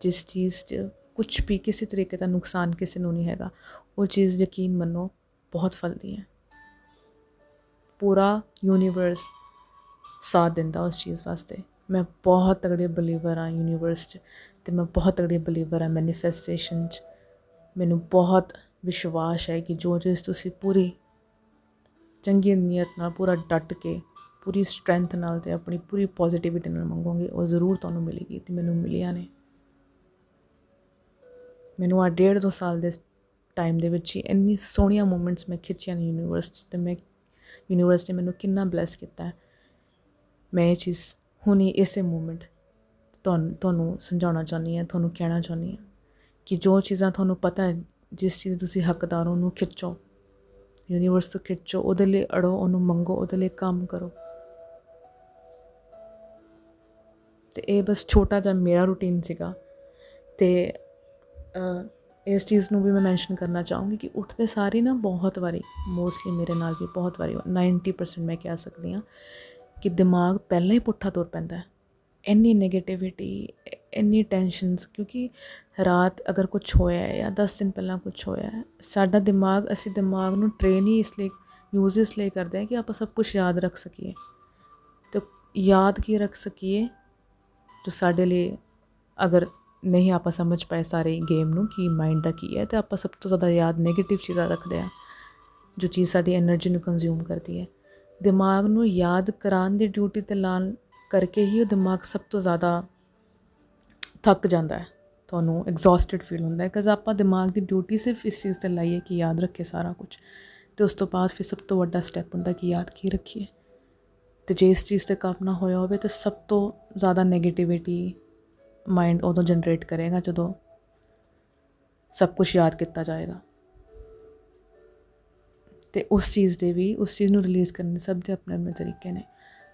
ਜਿਸ ਚੀਜ਼ 'ਚ ਕੁਝ ਵੀ ਕਿਸੇ ਤਰੀਕੇ ਦਾ ਨੁਕਸਾਨ ਕਿਸੇ ਨੂੰ ਨਹੀਂ ਹੈਗਾ। ਉਹ ਚੀਜ਼ ਯਕੀਨ ਮੰਨੋ, ਬਹੁਤ ਫਲਦੀ ਹੈ। ਪੂਰਾ ਯੂਨੀਵਰਸ ਸਾਥ ਦਿੰਦਾ ਉਸ ਚੀਜ਼ ਵਾਸਤੇ। ਮੈਂ ਬਹੁਤ ਤਗੜੀ ਬਲੀਵਰ ਆ ਯੂਨੀਵਰਸ 'ਚ ਤੇ ਮੈਂ ਬਹੁਤ ਤਗੜੀ ਬਲੀਵਰ ਆ ਮੈਨੀਫੈਸਟੇਸ਼ਨ 'ਚ। ਮੈਨੂੰ ਬਹੁਤ ਵਿਸ਼ਵਾਸ ਹੈ ਕਿ ਜੋ ਚੀਜ਼ ਤੁਸੀਂ ਪੂਰੀ ਚੰਗੀ ਨੀਅਤ ਨਾਲ, ਪੂਰਾ ਡਟ ਕੇ, ਪੂਰੀ ਸਟਰੈਂਥ ਨਾਲ ਤੇ ਆਪਣੀ ਪੂਰੀ ਪੋਜ਼ਿਟਿਵਿਟੀ ਨਾਲ ਮੰਗੋਗੇ, ਉਹ ਜ਼ਰੂਰ ਤੁਹਾਨੂੰ ਮਿਲੇਗੀ ਤੇ ਮੈਨੂੰ ਮਿਲਿਆ ਨੇ। ਮੈਨੂੰ ਆ ਡੇਢ ਦੋ ਸਾਲ ਦੇ ਟਾਈਮ ਦੇ ਵਿੱਚ ਹੀ ਇੰਨੀ ਸੋਹਣੀਆਂ ਮੂਮੈਂਟਸ ਮੈਂ ਖਿੱਚੀਆਂ ਨੇ ਯੂਨੀਵਰਸ ਤੇ ਮੈਂ ਯੂਨੀਵਰਸ ਨੇ ਮੈਨੂੰ ਕਿੰਨਾ ਬਲੈਸ ਕੀਤਾ ਹੈ। ਮੈਂ ਇਹ ਚੀਜ਼ ਹੁਣੀ ਇਸੇ ਮੂਮੈਂਟ ਤੁਹਾਨੂੰ ਤੁਹਾਨੂੰ ਸਮਝਾਉਣਾ ਚਾਹੁੰਦੀ ਹਾਂ, ਤੁਹਾਨੂੰ ਕਹਿਣਾ ਚਾਹੁੰਦੀ ਹਾਂ ਕਿ ਜੋ ਚੀਜ਼ਾਂ ਤੁਹਾਨੂੰ ਪਤਾ ਹੈ, ਜਿਸ ਚੀਜ਼ ਤੁਸੀਂ ਹੱਕਦਾਰ ਹੋ, ਉਹਨੂੰ ਖਿੱਚੋ। ਯੂਨੀਵਰਸ ਤੋਂ ਖਿੱਚੋ, ਉਹਦੇ ਲਈ ਅੜੋ, ਉਹਨੂੰ ਮੰਗੋ, ਉਹਦੇ ਲਈ ਕੰਮ ਕਰੋ। ਤੇ ਇਹ ਬਸ ਛੋਟਾ ਜਿਹਾ ਮੇਰਾ ਰੂਟੀਨ ਸੀਗਾ ਤੇ ਇਸ ਚੀਜ਼ ਨੂੰ ਵੀ ਮੈਂ ਮੈਂਸ਼ਨ ਕਰਨਾ ਚਾਹੂੰਗੀ ਕਿ ਉੱਠਦੇ ਸਾਰੀ ਨਾ ਬਹੁਤ ਵਾਰੀ ਮੋਸਟਲੀ ਮੇਰੇ ਨਾਲ ਵੀ ਬਹੁਤ ਵਾਰੀ 90% ਮੈਂ ਕਹਿ ਸਕਦੀ ਹਾਂ ਕਿ ਦਿਮਾਗ ਪਹਿਲਾਂ ਹੀ ਪੁੱਠਾ ਤੁਰ ਪੈਂਦਾ ਹੈ। ਇੰਨੀ 네ਗੇਟਿਵਿਟੀ ਇੰਨੀ ਟੈਨਸ਼ਨਸ ਕਿਉਂਕਿ ਰਾਤ ਅਗਰ ਕੁਝ ਹੋਇਆ ਹੈ ਜਾਂ 10 ਦਿਨ ਪਹਿਲਾਂ ਕੁਝ ਹੋਇਆ ਹੈ, ਸਾਡਾ ਦਿਮਾਗ, ਅਸੀਂ ਦਿਮਾਗ ਨੂੰ ਟ੍ਰੇਨ ਹੀ ਇਸ ਲਈ ਯੂਜ਼ ਇਸ ਲਈ ਕਰਦੇ ਹਾਂ ਕਿ ਆਪਾਂ ਸਭ ਕੁਝ ਯਾਦ ਰੱਖ ਸਕੀਏ। ਤੇ ਯਾਦ ਕੀ ਰੱਖ ਸਕੀਏ? ਜੋ ਸਾਡੇ ਲਈ ਅਗਰ ਨਹੀਂ ਆਪਾਂ ਸਮਝ ਪਏ ਸਾਰੇ ਗੇਮ ਨੂੰ ਕਿ ਮਾਈਂਡ ਦਾ ਕੀ ਹੈ ਤੇ ਆਪਾਂ ਸਭ ਤੋਂ ਜ਼ਿਆਦਾ ਯਾਦ 네ਗੇਟਿਵ ਚੀਜ਼ਾਂ ਰੱਖਦੇ ਆ ਜੋ ਚੀਜ਼ ਸਾਡੀ એનર્ਜੀ ਨੂੰ ਕੰਜ਼ਿਊਮ ਕਰਦੀ ਹੈ। ਦਿਮਾਗ ਨੂੰ ਯਾਦ ਕਰਾਉਣ ਦੀ ਡਿਊਟੀ ਤੇ ਲਾਣ ਕਰਕੇ ਹੀ ਉਹ ਦਿਮਾਗ ਸਭ ਤੋਂ ਜ਼ਿਆਦਾ ਥੱਕ ਜਾਂਦਾ ਹੈ। ਤੁਹਾਨੂੰ ਐਗਜ਼ੌਸਟਡ ਫੀਲ ਹੁੰਦਾ ਹੈ ਕਿਉਂਕਿ ਆਪਾਂ ਦਿਮਾਗ ਦੀ ਡਿਊਟੀ ਸਿਰਫ ਇਸ ਚੀਜ਼ ਤੇ ਲਾਈਏ ਕਿ ਯਾਦ ਰੱਖੇ ਸਾਰਾ ਕੁਝ ਤੇ ਉਸ ਤੋਂ ਬਾਅਦ ਫਿਰ ਸਭ ਤੋਂ ਵੱਡਾ ਸਟੈਪ ਹੁੰਦਾ ਕਿ ਯਾਦ ਕੀ ਰੱਖੀਏ। ਤੇ ਜੇ ਇਸ ਚੀਜ਼ ਤੇ ਕੰਮ ਨਾ ਹੋਇਆ ਹੋਵੇ ਤਾਂ ਸਭ ਤੋਂ ਜ਼ਿਆਦਾ 네ਗੇਟਿਵਿਟੀ ਮਾਈਂਡ ਉਦੋਂ ਜਨਰੇਟ ਕਰੇਗਾ ਜਦੋਂ ਸਭ ਕੁਝ ਯਾਦ ਕੀਤਾ ਜਾਏਗਾ। ਤੇ ਉਸ ਚੀਜ਼ ਦੇ ਵੀ, ਉਸ ਚੀਜ਼ ਨੂੰ ਰਿਲੀਜ਼ ਕਰਨ ਦੇ ਸਭ ਦੇ ਆਪਣੇ ਆਪਣੇ ਤਰੀਕੇ ਨੇ।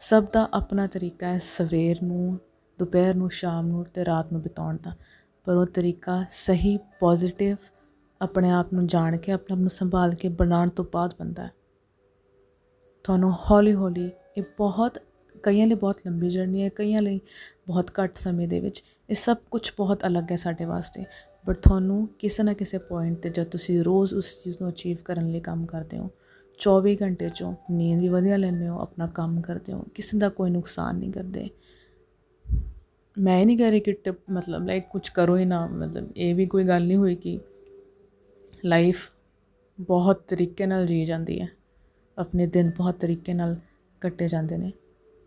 ਸਭ ਦਾ ਆਪਣਾ ਤਰੀਕਾ ਹੈ ਸਵੇਰ ਨੂੰ, ਦੁਪਹਿਰ ਨੂੰ, ਸ਼ਾਮ ਨੂੰ ਤੇ ਰਾਤ ਨੂੰ ਬਿਤਾਉਣ ਦਾ। ਪਰ ਉਹ ਤਰੀਕਾ ਸਹੀ ਪੋਜ਼ਿਟਿਵ ਆਪਣੇ ਆਪ ਨੂੰ ਜਾਣ ਕੇ, ਆਪਣੇ ਆਪ ਨੂੰ ਸੰਭਾਲ ਕੇ ਬਣਾਉਣ ਤੋਂ ਬਾਅਦ ਬੰਦਾ ਹੈ। ਤੁਹਾਨੂੰ ਹੌਲੀ ਹੌਲੀ ਇਹ ਬਹੁਤ, ਕਈਆਂ ਲਈ ਬਹੁਤ ਲੰਬੀ ਜਰਨੀ ਹੈ, ਕਈਆਂ ਲਈ ਬਹੁਤ ਘੱਟ ਸਮੇਂ ਦੇ ਵਿੱਚ ਇਹ ਸਭ ਕੁਝ ਬਹੁਤ ਅਲੱਗ ਹੈ ਸਾਡੇ ਵਾਸਤੇ। ਬਟ ਤੁਹਾਨੂੰ ਕਿਸੇ ਨਾ ਕਿਸੇ ਪੁਆਇੰਟ ਤੇ ਜਦ ਤੁਸੀਂ ਰੋਜ਼ ਉਸ ਚੀਜ਼ ਨੂੰ ਅਚੀਵ ਕਰਨ ਲਈ ਕੰਮ ਕਰਦੇ ਹੋ 24 ਘੰਟੇ ਚੋਂ ਨੀਂਦ ਵੀ ਵਧੀਆ ਲੈਂਦੇ ਹੋ, ਆਪਣਾ ਕੰਮ ਕਰਦੇ ਹੋ, ਕਿਸੇ ਦਾ ਕੋਈ ਨੁਕਸਾਨ ਨਹੀਂ ਕਰਦੇ। ਮੈਂ ਨਹੀਂ ਕਹਿ ਰਹੀ ਕਿ ਟਿਪ ਮਤਲਬ ਲਾਈਕ ਕੁਝ ਕਰੋ ਹੀ ਨਾ, ਮਤਲਬ ਇਹ ਵੀ ਕੋਈ ਗੱਲ ਨਹੀਂ ਹੋਈ ਕਿ ਲਾਈਫ ਬਹੁਤ ਤਰੀਕੇ ਨਾਲ ਜੀ ਜਾਂਦੀ ਹੈ। ਆਪਣੇ ਦਿਨ ਬਹੁਤ ਤਰੀਕੇ ਨਾਲ ਕੱਟੇ ਜਾਂਦੇ ਨੇ।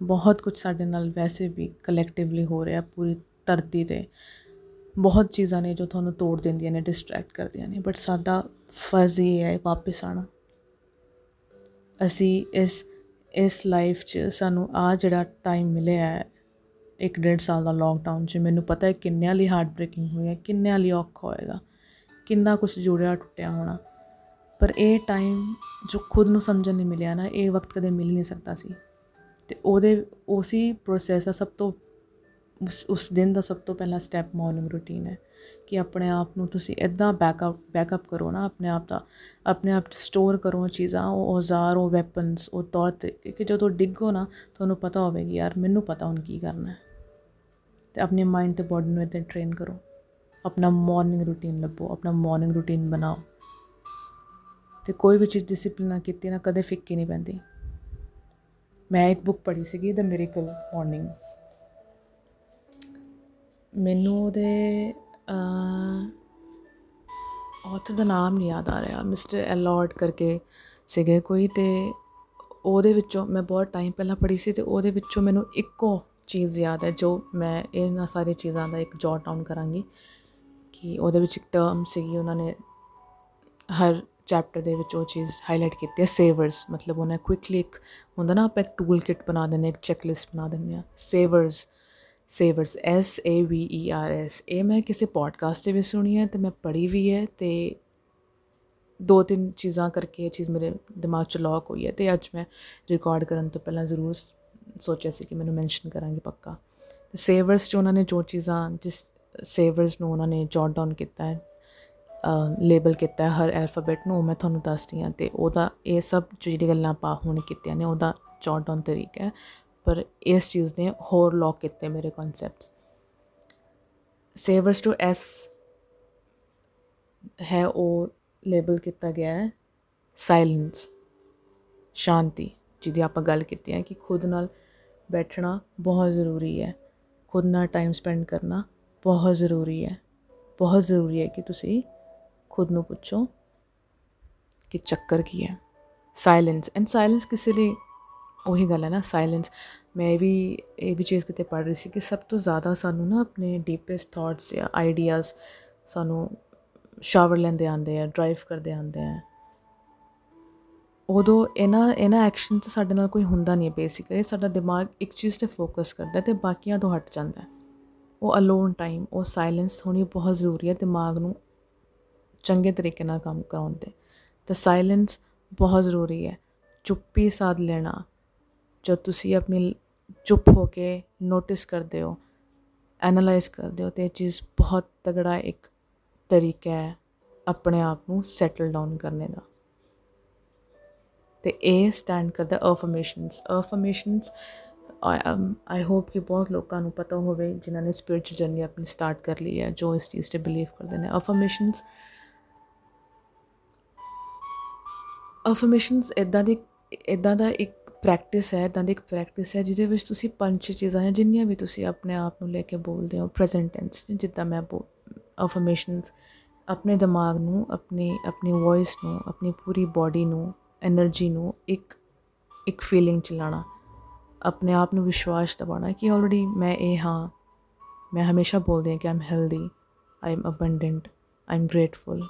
ਬਹੁਤ ਕੁਝ ਸਾਡੇ ਨਾਲ ਵੈਸੇ ਵੀ ਕਲੈਕਟਿਵਲੀ ਹੋ ਰਿਹਾ, ਪੂਰੀ ਧਰਤੀ ਤੇ ਬਹੁਤ ਚੀਜ਼ਾਂ ਨੇ ਜੋ ਤੁਹਾਨੂੰ ਤੋੜ ਦਿੰਦੀਆਂ ਨੇ ਡਿਸਟਰੈਕਟ ਕਰਦੀਆਂ ਨੇ ਬਟ ਸਾਡਾ ਫਰਜ਼ ਇਹ ਹੈ ਵਾਪਸ ਆਣਾ ਅਸੀਂ ਇਸ ਇਸ ਲਾਈਫ 'ਚ ਸਾਨੂੰ ਆ ਜਿਹੜਾ ਟਾਈਮ ਮਿਲਿਆ ਹੈ, ਇੱਕ ਡੇਢ ਸਾਲ ਦਾ ਲੋਕਡਾਊਨ 'ਚ, ਮੈਨੂੰ ਪਤਾ ਹੈ ਕਿੰਨਿਆਂ ਲਈ ਹਾਰਟ ਬ੍ਰੇਕਿੰਗ ਹੋਇਆ, ਕਿੰਨਿਆਂ ਲਈ ਔਖਾ ਹੋਏਗਾ, ਕਿੰਨਾ ਕੁਝ ਜੁੜਿਆ ਟੁੱਟਿਆ ਹੋਣਾ। ਪਰ ਇਹ ਟਾਈਮ ਜੋ ਖੁਦ ਨੂੰ ਸਮਝਣ ਨਹੀਂ ਮਿਲਿਆ ਨਾ, ਇਹ ਵਕਤ ਕਦੇ ਮਿਲ ਨਹੀਂ ਸਕਦਾ ਸੀ। ਤੇ ਉਹਦੇ, ਉਸੇ ਪ੍ਰੋਸੈਸ ਦਾ ਸਭ ਤੋਂ ਉਸ ਉਸ ਦਿਨ ਦਾ ਸਭ ਤੋਂ ਪਹਿਲਾ ਸਟੈਪ ਮਾਰਨਿੰਗ ਰੂਟੀਨ ਹੈ ਕਿ ਆਪਣੇ ਆਪ ਨੂੰ ਤੁਸੀਂ ਇਦਾਂ ਬੈਕਅਪ ਬੈਕਅਪ ਕਰੋ ਨਾ, ਆਪਣੇ ਆਪ ਦਾ, ਆਪਣੇ ਆਪ ਸਟੋਰ ਕਰੋ ਚੀਜ਼ਾਂ, ਉਹ ਔਜ਼ਾਰ, ਉਹ ਵੈਪਨਸ ਉਹ ਤੌਰ ਤੇ ਕਿ ਜਦੋਂ ਡਿੱਗੋ ਨਾ, ਤੁਹਾਨੂੰ ਪਤਾ ਹੋਵੇਗੀ ਯਾਰ ਮੈਨੂੰ ਪਤਾ ਹੁਣ ਕੀ ਕਰਨਾ ਹੈ। ਤੇ ਆਪਣੇ ਮਾਈਂਡ ਤੇ ਬਾਡੀ ਨੂੰ ਇਦਾਂ ਟ੍ਰੇਨ ਕਰੋ। ਆਪਣਾ ਮਾਰਨਿੰਗ ਰੂਟੀਨ ਲੱਭੋ, ਆਪਣਾ ਮਾਰਨਿੰਗ ਰੂਟੀਨ ਬਣਾਓ। ਤੇ ਕੋਈ ਵੀ ਚੀਜ਼ ਡਿਸਪਲਿਨ ਨਾ ਕੀਤੀ ਨਾ, ਕਦੇ ਫਿੱਕੀ ਨਹੀਂ ਪੈਂਦੀ। ਮੈਂ ਇੱਕ ਬੁੱਕ ਪੜ੍ਹੀ ਸੀਗੀ ਦ ਮਿਰੇਕਲ ਮਾਰਨਿੰਗ ਮੈਨੂੰ ਉਹਦੇ ਆਥਰ ਦਾ ਨਾਮ ਨਹੀਂ ਯਾਦ ਆ ਰਿਹਾ। ਮਿਸਟਰ ਐਲॉर्ड ਕਰਕੇ ਸੀਗੇ ਕੋਈ ਤੇ ਉਹਦੇ ਵਿੱਚੋਂ ਮੈਂ ਬਹੁਤ ਟਾਈਮ ਪਹਿਲਾਂ ਪੜ੍ਹੀ ਸੀ ਤੇ ਉਹਦੇ ਵਿੱਚੋਂ ਮੈਨੂੰ ਇੱਕੋ ਚੀਜ਼ ਯਾਦ ਹੈ ਜੋ ਮੈਂ ਇਹਨਾਂ ਸਾਰੀ ਚੀਜ਼ਾਂ ਦਾ ਇੱਕ ਜੋਟ ਡਾਊਨ ਕਰਾਂਗੀ ਕਿ ਉਹਦੇ ਵਿੱਚ ਇੱਕ ਟਰਮ ਸੀਗੀ, ਉਹਨਾਂ ਨੇ ਹਰ ਚੈਪਟਰ ਦੇ ਵਿੱਚ ਉਹ ਚੀਜ਼ ਹਾਈਲਾਈਟ ਕੀਤੀ ਹੈ ਸੇਵਰਸ ਮਤਲਬ ਉਹਨਾਂ ਕੁਇਕਲੀ ਇੱਕ ਹੁੰਦਾ ਨਾ, ਆਪਾਂ ਇੱਕ ਟੂਲ ਕਿਟ ਬਣਾ ਦਿੰਦੇ ਇੱਕ ਚੈੱਕਲਿਸਟ ਬਣਾ ਦਿੰਦੇ ਆ savers savers S A V E R S ਇਹ ਮੈਂ ਕਿਸੇ ਪੋਡਕਾਸਟ ਤੇ ਵੀ ਸੁਣੀ ਹੈ ਤੇ ਮੈਂ ਪੜ੍ਹੀ ਵੀ ਹੈ ਤੇ ਦੋ ਤਿੰਨ ਚੀਜ਼ਾਂ ਕਰਕੇ ਇਹ ਚੀਜ਼ ਮੇਰੇ ਦਿਮਾਗ 'ਚ ਲੌਕ ਹੋਈ ਹੈ ਤੇ ਅੱਜ ਮੈਂ ਰਿਕਾਰਡ ਕਰਨ ਤੋਂ ਪਹਿਲਾਂ ਜ਼ਰੂਰ ਸੋਚਿਆ ਸੀ ਕਿ ਮੈਨੂੰ ਮੈਂਸ਼ਨ ਕਰਾਂਗੀ ਪੱਕਾ। ਤੇ ਸੇਵਰਸ 'ਚ ਉਹਨਾਂ ਨੇ ਜੋ ਚੀਜ਼ਾਂ, ਜਿਸ ਸੇਵਰਸ ਨੂੰ ਉਹਨਾਂ ਨੇ ਜੌਟ ਡਾਊਨ ਕੀਤਾ ਹੈ ਲੇਬਲ ਕੀਤਾ ਹੈ, ਹਰ ਐਲਫਾਬੈਟ ਨੂੰ ਮੈਂ ਤੁਹਾਨੂੰ ਦੱਸਦੀ ਹਾਂ ਤੇ ਉਹਦਾ ਇਹ ਸਭ ਜਿਹੜੀ ਗੱਲਾਂ ਪਾ ਹੁਣ ਕੀਤੀਆਂ ਨੇ, ਉਹਦਾ ਜੌਟ ਡਾਊਨ ਤਰੀਕਾ ਹੈ। ਪਰ ਇਸ ਚੀਜ਼ ਨੇ ਹੋਰ ਲੌਕ ਕੀਤੇ ਮੇਰੇ ਕਨਸੈਪਟਸ ਸੇਵਰਸ ਟੂ ਐਸ ਹੈ ਉਹ ਲੇਬਲ ਕੀਤਾ ਗਿਆ ਹੈ ਸਾਇਲੈਂਸ ਸ਼ਾਂਤੀ, ਜਿਹਦੀ ਆਪਾਂ ਗੱਲ ਕੀਤੀ ਹੈ ਕਿ ਖੁਦ ਨਾਲ ਬੈਠਣਾ ਬਹੁਤ ਜ਼ਰੂਰੀ ਹੈ। ਖੁਦ ਨਾਲ ਟਾਈਮ ਸਪੈਂਡ ਕਰਨਾ ਬਹੁਤ ਜ਼ਰੂਰੀ ਹੈ। ਬਹੁਤ ਜ਼ਰੂਰੀ ਹੈ ਕਿ ਤੁਸੀਂ ਖੁਦ ਨੂੰ ਪੁੱਛੋ ਕਿ ਚੱਕਰ ਕੀ ਹੈ। ਸਾਇਲੈਂਸ ਐਂਡ ਸਾਇਲੈਂਸ ਕਿਸੇ ਲਈ ਉਹੀ ਗੱਲ ਹੈ ਨਾ ਸਾਇਲੈਂਸ ਮੈਂ ਵੀ ਇਹ ਵੀ ਚੀਜ਼ ਕਿਤੇ ਪੜ੍ਹ ਰਹੀ ਸੀ ਕਿ ਸਭ ਤੋਂ ਜ਼ਿਆਦਾ ਸਾਨੂੰ ਨਾ ਆਪਣੇ ਡੀਪੈਸਟ ਥਾਟਸ ਜਾਂ ਆਈਡੀਆਜ਼ ਸਾਨੂੰ ਸ਼ਾਵਰ ਲੈਂਦੇ ਆਉਂਦੇ ਆ ਡਰਾਈਵ ਕਰਦੇ ਆਉਂਦੇ ਆ। ਉਦੋਂ ਇਹਨਾਂ ਇਹਨਾਂ ਐਕਸ਼ਨ 'ਚ ਸਾਡੇ ਨਾਲ ਕੋਈ ਹੁੰਦਾ ਨਹੀਂ ਬੇਸਿਕਲੀ ਸਾਡਾ ਦਿਮਾਗ ਇੱਕ ਚੀਜ਼ ਤੇ ਫੋਕਸ ਕਰਦਾ ਤੇ ਬਾਕੀਆਂ ਤੋਂ ਹਟ ਜਾਂਦਾ ਉਹ ਅਲੋਨ ਟਾਈਮ ਉਹ ਸਾਇਲੈਂਸ ਹੋਣੀ ਬਹੁਤ ਜ਼ਰੂਰੀ ਹੈ ਦਿਮਾਗ ਨੂੰ ਚੰਗੇ ਤਰੀਕੇ ਨਾਲ ਕੰਮ ਕਰਾਉਣ ਤੇ। ਤਾਂ ਸਾਇਲੈਂਸ ਬਹੁਤ ਜ਼ਰੂਰੀ ਹੈ। ਚੁੱਪੀ ਸਾਧ ਲੈਣਾ ਜਦ ਤੁਸੀਂ ਆਪਣੀ ਚੁੱਪ ਹੋ ਕੇ ਨੋਟਿਸ ਕਰਦੇ ਹੋ ਐਨਾਲਾਈਜ਼ ਕਰਦੇ ਹੋ, ਤੇ ਇਹ ਚੀਜ਼ ਬਹੁਤ ਤਗੜਾ ਇੱਕ ਤਰੀਕਾ ਹੈ ਆਪਣੇ ਆਪ ਨੂੰ ਸੈਟਲ ਡਾਊਨ ਕਰਨੇ ਦਾ। ਤੇ ਇਹ ਸਟੈਂਡ ਕਰਦਾ ਅਫਰਮੇਸ਼ਨਸ ਅਫਰਮੇਸ਼ਨਸ ਆਈ ਹੋਪ ਕਿ ਬਹੁਤ ਲੋਕਾਂ ਨੂੰ ਪਤਾ ਹੋਵੇ ਜਿਨ੍ਹਾਂ ਨੇ ਸਪਿਰਚੁਅਲ ਜਰਨੀ ਆਪਣੀ ਸਟਾਰਟ ਕਰ ਲਈ ਹੈ, ਜੋ ਇਸ ਚੀਜ਼ ਤੇ ਬਿਲੀਵ ਕਰਦੇ ਨੇ। ਅਫਰਮੇਸ਼ਨਸ ਅਫਰਮੇਸ਼ਨਸ ਇਦਾਂ ਦੀ ਇਦਾਂ ਦਾ ਇੱਕ ਪ੍ਰੈਕਟਿਸ ਹੈ ਇਦਾਂ ਦੀ ਇੱਕ ਪ੍ਰੈਕਟਿਸ ਹੈ ਜਿਹਦੇ ਵਿੱਚ ਤੁਸੀਂ ਪੰਜ ਚੀਜ਼ਾਂ ਹੈ ਜਿੰਨੀਆਂ ਵੀ ਤੁਸੀਂ ਆਪਣੇ ਆਪ ਨੂੰ ਲੈ ਕੇ ਬੋਲਦੇ ਹੋ ਪ੍ਰੈਜ਼ੈਂਟ ਟੈਂਸ ਜਿੱਦਾਂ ਮੈਂ ਅਫਰਮੇਸ਼ਨਸ ਆਪਣੇ ਦਿਮਾਗ ਨੂੰ, ਆਪਣੀ ਆਪਣੀ ਵੌਇਸ ਨੂੰ, ਆਪਣੀ ਪੂਰੀ ਬਾਡੀ ਨੂੰ એનર્ਜੀ ਨੂੰ ਇੱਕ ਇੱਕ ਫੀਲਿੰਗ ਚ ਲਾਣਾ ਆਪਣੇ ਆਪ ਨੂੰ ਵਿਸ਼ਵਾਸ ਦਿਵਾਣਾ ਕਿ ਆਲਰੇਡੀ ਮੈਂ ਇਹ ਹਾਂ, ਮੈਂ ਹਮੇਸ਼ਾ ਬੋਲਦੀ ਹਾਂ ਕਿ ਆਮ healthy I am abundant I am grateful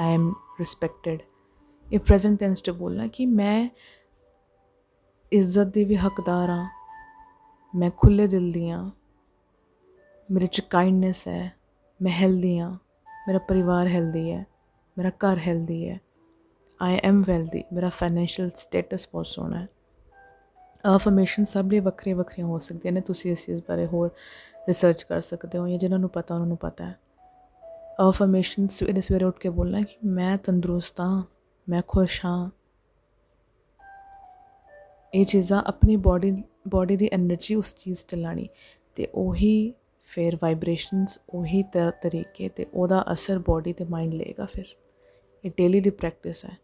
I am respected ਇਹ ਪ੍ਰੈਜ਼ੈਂਟ ਟੈਂਸ ਚ ਬੋਲਣਾ ਕਿ ਮੈਂ ਇੱਜ਼ਤ ਦੀ ਵੀ ਹੱਕਦਾਰ ਹਾਂ। ਮੈਂ ਖੁੱਲੇ ਦਿਲ ਦੀ ਹਾਂ। ਮੇਰੇ ਚ ਕਾਈਂਡਨੈਸ ਹੈ। ਮੈਂ ਹੈਲਦੀ ਹਾਂ। ਮੇਰਾ ਪਰਿਵਾਰ ਹੈਲਦੀ ਹੈ। ਮੇਰਾ ਘਰ ਹੈਲਦੀ ਹੈ। ਆਈ ਐਮ ਵੈਲਦੀ ਮੇਰਾ ਫਾਈਨੈਂਸ਼ੀਅਲ ਸਟੇਟਸ ਬਹੁਤ ਸੋਹਣਾ ਹੈ। ਅਫਰਮੇਸ਼ਨ ਸਭ ਲਈ ਵੱਖਰੀਆਂ ਵੱਖਰੀਆਂ ਹੋ ਸਕਦੀਆਂ ਨੇ। ਤੁਸੀਂ ਇਸ ਚੀਜ਼ ਬਾਰੇ ਹੋਰ ਰਿਸਰਚ ਕਰ ਸਕਦੇ ਹੋ ਜਾਂ ਜਿਨ੍ਹਾਂ ਨੂੰ ਪਤਾ, ਉਹਨਾਂ ਨੂੰ ਪਤਾ ਹੈ। ਅਫਰਮੇਸ਼ਨ ਸਵੇਰੇ ਸਵੇਰੇ ਉੱਠ ਕੇ ਬੋਲਣਾ ਕਿ ਮੈਂ ਤੰਦਰੁਸਤ ਹਾਂ। ਮੈਂ ਖੁਸ਼ ਹਾਂ। ਇਹ ਚੀਜ਼ਾਂ ਆਪਣੀ ਬਾਡੀ ਬਾਡੀ ਦੀ એનર્ਜੀ ਉਸ ਚੀਜ਼ 'ਤੇ ਲਾਣੀ ਤੇ ਉਹੀ ਫਿਰ ਵਾਈਬ੍ਰੇਸ਼ਨਸ ਉਹੀ ਤਰੀਕੇ ਤੇ ਉਹਦਾ ਅਸਰ ਬਾਡੀ ਤੇ ਮਾਈਂਡ ਲਏਗਾ ਫਿਰ। ਇਹ ਡੇਲੀ ਦੀ ਪ੍ਰੈਕਟਿਸ ਹੈ।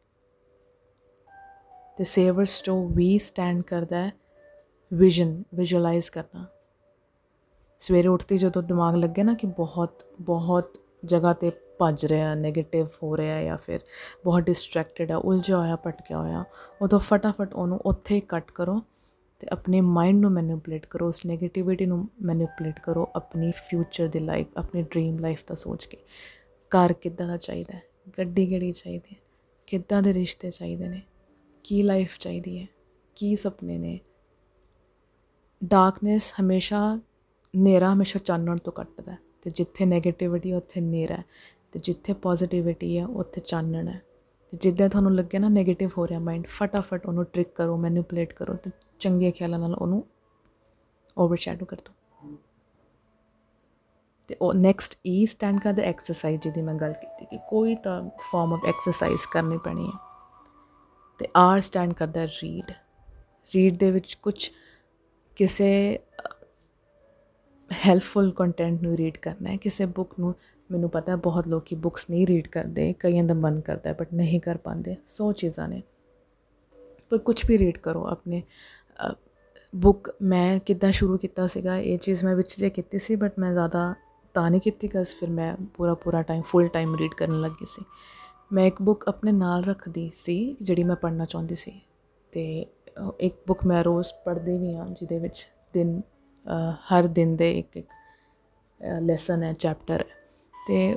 ਤੇ ਸੇਵਰਸ ਤੋਂ ਵੀ ਸਟੈਂਡ ਕਰਦਾ ਹੈ ਵਿਜ਼ਨ ਵਿਜ਼ੂਅਲਾਈਜ਼ ਕਰਨਾ। ਸਵੇਰੇ ਉੱਠਦੇ ਜਦੋਂ ਦਿਮਾਗ ਲੱਗੇ ਨਾ ਕਿ ਬਹੁਤ ਬਹੁਤ ਜਗ੍ਹਾ ਤੇ ਭੱਜ ਰਿਹਾ 네ਗੇਟਿਵ ਹੋ ਰਿਹਾ ਜਾਂ ਫਿਰ ਬਹੁਤ ਡਿਸਟਰੈਕਟਡ ਆ, ਉਲਝਿਆ ਹੋਇਆ, ਭਟਕਿਆ ਹੋਇਆ, ਉਦੋਂ ਫਟਾਫਟ ਉਹਨੂੰ ਉੱਥੇ ਹੀ ਕੱਟ ਕਰੋ ਤੇ ਆਪਣੇ ਮਾਈਂਡ ਨੂੰ ਮੈਨੀਪੂਲੇਟ ਕਰੋ, ਉਸ 네ਗੇਟਿਵਿਟੀ ਨੂੰ ਮੈਨੀਪੂਲੇਟ ਕਰੋ ਆਪਣੀ ਫਿਊਚਰ ਦੀ ਲਾਈਫ ਆਪਣੀ ਡ੍ਰੀਮ ਲਾਈਫ ਦਾ ਸੋਚ ਕੇ। ਘਰ ਕਿੱਦਾਂ ਦਾ ਚਾਹੀਦਾ ਹੈ? ਗੱਡੀ ਕਿਹੜੀ ਚਾਹੀਦੀ ਹੈ? ਕਿੱਦਾਂ ਦੇ ਰਿਸ਼ਤੇ ਚਾਹੀਦੇ ਨੇ? ਕੀ ਲਾਈਫ ਚਾਹੀਦੀ ਹੈ? ਕੀ ਸੁਪਨੇ ਨੇ? ਡਾਰਕਨੈਸ ਹਮੇਸ਼ਾ ਹਨੇਰਾ ਹਮੇਸ਼ਾ ਚਾਨਣ ਤੋਂ ਕੱਟਦਾ ਤੇ ਜਿੱਥੇ 네ਗੇਟਿਵਿਟੀ ਉੱਥੇ ਹਨੇਰਾ ਤੇ ਜਿੱਥੇ ਪੋਜ਼ਿਟਿਵਿਟੀ ਹੈ, ਉੱਥੇ ਚਾਨਣ ਹੈ। ਤੇ ਜਿੱਦਾਂ ਤੁਹਾਨੂੰ ਲੱਗੇ ਨਾ 네ਗੇਟਿਵ ਹੋ ਰਿਹਾ ਮਾਈਂਡ ਫਟਾਫਟ ਉਹਨੂੰ ਟ੍ਰਿਕ ਕਰੋ ਮੈਨੀਪੂਲੇਟ ਕਰੋ ਤੇ ਚੰਗੇ ਖਿਆਲਾਂ ਨਾਲ ਉਹਨੂੰ ਓਵਰਸ਼ੈਡੋ ਕਰ ਦੋ ਤੇ ਉਹ ਨੈਕਸਟ ਈ ਸਟੈਂਡ ਕਰਦਾ ਐਕਸਰਸਾਈਜ਼ ਜਿਹਦੀ ਮੈਂ ਗੱਲ ਕੀਤੀ ਕਿ ਕੋਈ ਤਾਂ ਫਾਰਮ ਆਫ ਐਕਸਰਸਾਈਜ਼ ਕਰਨੀ ਪੈਣੀ ਹੈ। ਤੇ ਆਰ ਸਟੈਂਡ ਕਰਦਾ ਰੀਡ ਰੀਡ ਦੇ ਵਿੱਚ ਕੁਝ ਕਿਸੇ ਹੈਲਪਫੁਲ ਕੰਟੈਂਟ ਨੂੰ ਰੀਡ ਕਰਨਾ ਹੈ, ਕਿਸੇ ਬੁੱਕ ਨੂੰ ਮੈਨੂੰ ਪਤਾ ਹੈ ਬਹੁਤ ਲੋਕੀ ਬੁੱਕਸ ਨਹੀਂ ਰੀਡ ਕਰਦੇ, ਕਈਆਂ ਦਾ ਮਨ ਕਰਦਾ ਬਟ ਨਹੀਂ ਕਰ ਪਾਉਂਦੇ, ਸੋ ਚੀਜ਼ਾਂ ਨੇ। ਪਰ ਕੁਝ ਵੀ ਰੀਡ ਕਰੋ ਆਪਣੇ। ਬੁੱਕ ਮੈਂ ਕਿੱਦਾਂ ਸ਼ੁਰੂ ਕੀਤਾ ਸੀਗਾ, ਇਹ ਚੀਜ਼ ਮੈਂ ਵਿੱਚ ਜੇ ਕੀਤੀ ਸੀ ਬਟ ਮੈਂ ਜ਼ਿਆਦਾ ਤਾਂ ਨਹੀਂ ਕੀਤੀ ਕਸ ਫਿਰ ਮੈਂ ਪੂਰਾ ਪੂਰਾ ਟਾਈਮ ਫੁੱਲ ਟਾਈਮ ਰੀਡ ਕਰਨ ਲੱਗੀ ਸੀ। ਮੈਂ ਇੱਕ ਬੁੱਕ ਆਪਣੇ ਨਾਲ ਰੱਖਦੀ ਸੀ, ਜਿਹੜੀ ਮੈਂ ਪੜ੍ਹਨਾ ਚਾਹੁੰਦੀ ਸੀ। ਤੇ ਇੱਕ ਬੁੱਕ ਮੈਂ ਰੋਜ਼ ਪੜ੍ਹਦੀ ਵੀ ਹਾਂ, ਜਿਹਦੇ ਵਿੱਚ ਦਿਨ ਹਰ ਦਿਨ ਦੇ ਇੱਕ ਇੱਕ ਲੈਸਨ ਹੈ ਚੈਪਟਰ ਅਤੇ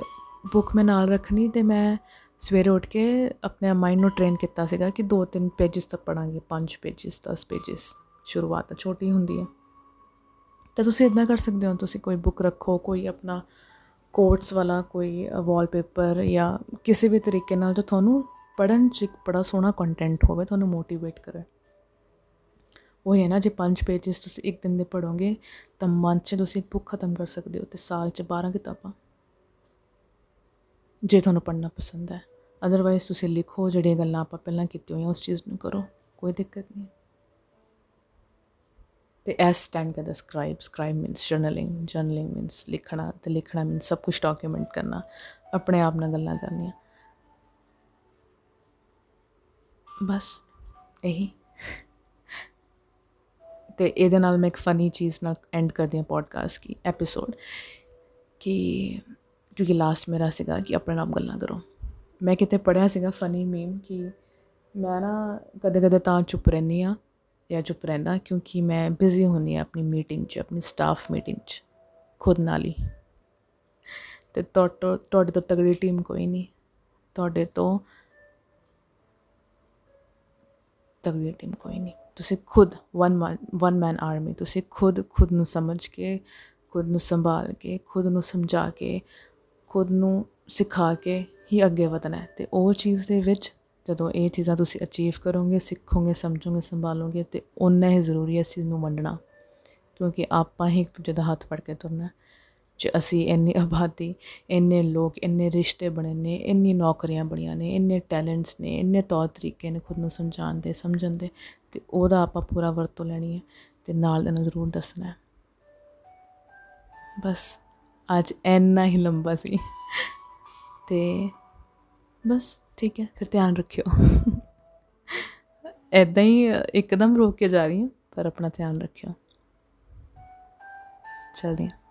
ਬੁੱਕ ਮੈਂ ਨਾਲ ਰੱਖਣੀ ਅਤੇ ਮੈਂ ਸਵੇਰੇ ਉੱਠ ਕੇ ਆਪਣੇ ਮਾਇੰਡ ਨੂੰ ਟ੍ਰੇਨ ਕੀਤਾ ਸੀਗਾ ਕਿ ਦੋ ਤਿੰਨ ਪੇਜਸ ਤਾਂ ਪੜਾਂਗੇ ਪੰਜ ਪੇਜਸ 10 ਪੇਜਸ ਸ਼ੁਰੂਆਤ ਤਾਂ ਛੋਟੀ ਹੁੰਦੀ ਹੈ। ਤਾਂ ਤੁਸੀਂ ਇਦਾਂ ਕਰ ਸਕਦੇ ਹੋ, ਤੁਸੀਂ ਕੋਈ ਬੁੱਕ ਰੱਖੋ, ਕੋਈ ਆਪਣਾ ਕੋਟਸ ਵਾਲਾ, ਕੋਈ ਵਾਲਪੇਪਰ ਜਾਂ ਕਿਸੇ ਵੀ ਤਰੀਕੇ ਨਾਲ ਜੋ ਤੁਹਾਨੂੰ ਪੜਨ ਚ ਬੜਾ ਸੋਹਣਾ ਕੰਟੈਂਟ ਹੋਵੇ, ਤੁਹਾਨੂੰ ਮੋਟੀਵੇਟ ਕਰੇ। ਉਹ ਹੈ ਨਾ, ਜੇ 5 ਪੇजेस ਤੁਸੀਂ ਇੱਕ ਦਿਨ ਦੇ ਪੜੋਗੇ ਤਾਂ ਮੰਥ ਚ ਤੁਸੀਂ ਇੱਕ ਬੁੱਕ ਖਤਮ ਕਰ ਸਕਦੇ ਹੋ ਤੇ ਸਾਲ ਚ 12 ਕਿਤਾਬਾਂ। ਜੇ ਤੁਹਾਨੂੰ ਪੜਨਾ ਪਸੰਦ ਹੈ ਅਦਰਵਾਈਜ਼ ਤੁਸੀਂ ਲਿਖੋ ਜਿਹੜੀਆਂ ਗੱਲਾਂ ਆਪਾਂ ਪਹਿਲਾਂ ਕੀਤੀਆਂ ਹੋਈਆਂ ਉਸ ਚੀਜ਼ ਨੂੰ ਕਰੋ, ਕੋਈ ਦਿੱਕਤ ਨਹੀਂ। ਤੇ ਐਸ ਸਟੈਂਡ ਕਰਦਾ scribe scribe means journaling journaling means ਲਿਖਣਾ, ਤੇ ਲਿਖਣਾ ਮੀਨਸ ਸਭ ਕੁਝ ਡਾਕੂਮੈਂਟ ਕਰਨਾ, ਆਪਣੇ ਆਪ ਨਾਲ ਗੱਲਾਂ ਕਰਨੀਆਂ। ਬਸ ਇਹੀ। ਤੇ ਇਹਦੇ ਨਾਲ ਮੈਂ ਇੱਕ ਫਨੀ ਚੀਜ਼ ਨਾਲ ਐਂਡ ਕਰਦੀ ਹਾਂ ਪੋਡਕਾਸਟ ਕੀ ਐਪੀਸੋਡ ਕਿ ਕਿਉਂਕਿ ਲਾਸਟ ਮੇਰਾ ਸੀਗਾ ਕਿ ਆਪਣੇ ਨਾਲ ਗੱਲਾਂ ਕਰੋ। ਮੈਂ ਕਿਤੇ ਪੜਿਆ ਸੀਗਾ ਫਨੀ ਮੀਮ ਕਿ ਮੈਂ ਨਾ ਕਦੇ ਕਦੇ ਤਾਂ ਚੁੱਪ ਰਹਿੰਦੀ ਆ ਜਾਂ ਚੁੱਪ ਰਹਿਣਾ ਕਿਉਂਕਿ ਮੈਂ ਬਿਜ਼ੀ ਹੁੰਨੀ ਆ ਆਪਣੀ ਮੀਟਿੰਗ 'ਚ, ਆਪਣੀ ਸਟਾਫ ਮੀਟਿੰਗ 'ਚ, ਖੁਦ ਨਾਲ ਹੀ। ਤੇ ਤੁਹਾਡੇ ਤੋਂ ਤਗੜੀ ਟੀਮ ਕੋਈ ਨਹੀਂ। ਤੁਹਾਡੇ ਤੋਂ ਤਗੜੀ ਟੀਮ ਕੋਈ ਨਹੀਂ। ਤੁਸੀਂ ਖੁਦ ਵਨ ਵਨ ਮੈਨ ਆਰਮੀ ਤੁਸੀਂ ਖੁਦ ਖੁਦ ਨੂੰ ਸਮਝ ਕੇ, ਖੁਦ ਨੂੰ ਸੰਭਾਲ ਕੇ, ਖੁਦ ਨੂੰ ਸਮਝਾ ਕੇ ਖੁਦ ਨੂੰ ਸਿਖਾ ਕੇ ਹੀ ਅੱਗੇ ਵਧਣਾ ਹੈ। ਤੇ ਉਹ ਚੀਜ਼ ਦੇ ਵਿੱਚ ਜਦੋਂ ਇਹ ਚੀਜ਼ਾਂ ਤੁਸੀਂ ਅਚੀਵ ਕਰੋਗੇ, ਸਿੱਖੋਗੇ, ਸਮਝੋਗੇ, ਸੰਭਾਲੋਗੇ ਤੇ ਉਹਨਾਂ ਹੀ ਜ਼ਰੂਰੀ ਹੈ ਇਸ ਚੀਜ਼ ਨੂੰ ਵੰਡਣਾ। ਕਿਉਂਕਿ ਆਪਾਂ ਹੀ ਇੱਕ ਦੂਜੇ ਦਾ ਹੱਥ ਫੜ ਕੇ ਤੁਰਨਾ ਜੇ ਅਸੀਂ ਇੰਨੀ ਆਬਾਦੀ, ਇੰਨੇ ਲੋਕ, ਇੰਨੇ ਰਿਸ਼ਤੇ ਬਣੇ ਨੇ, ਇੰਨੀ ਨੌਕਰੀਆਂ ਬਣੀਆਂ ਨੇ, ਇੰਨੇ ਟੈਲੈਂਟਸ ਨੇ, ਇੰਨੇ ਤੌਰ ਤਰੀਕੇ ਨੇ ਖੁਦ ਨੂੰ ਸਮਝਾਉਣ ਦੇ, ਸਮਝਣ ਦੇ, ਤੇ ਉਹਦਾ ਆਪਾਂ ਪੂਰਾ ਵਰਤੋਂ ਲੈਣੀ ਹੈ ਤੇ ਨਾਲ ਦੇ ਨੂੰ ਜ਼ਰੂਰ ਦੱਸਣਾ ਹੈ। ਬਸ। ਅੱਜ ਐਨਾ ਹੀ ਲੰਬਾ ਸੀ। ਤੇ ਬਸ ਠੀਕ ਹੈ, ਫਿਰ ਧਿਆਨ ਰੱਖਿਓ। ਐਦਾਂ ਹੀ ਇੱਕਦਮ ਰੋਕ ਕੇ ਜਾ ਰਹੀ ਹਾਂ, ਪਰ ਆਪਣਾ ਧਿਆਨ ਰੱਖਿਓ। ਚਲਦੇ ਹਾਂ।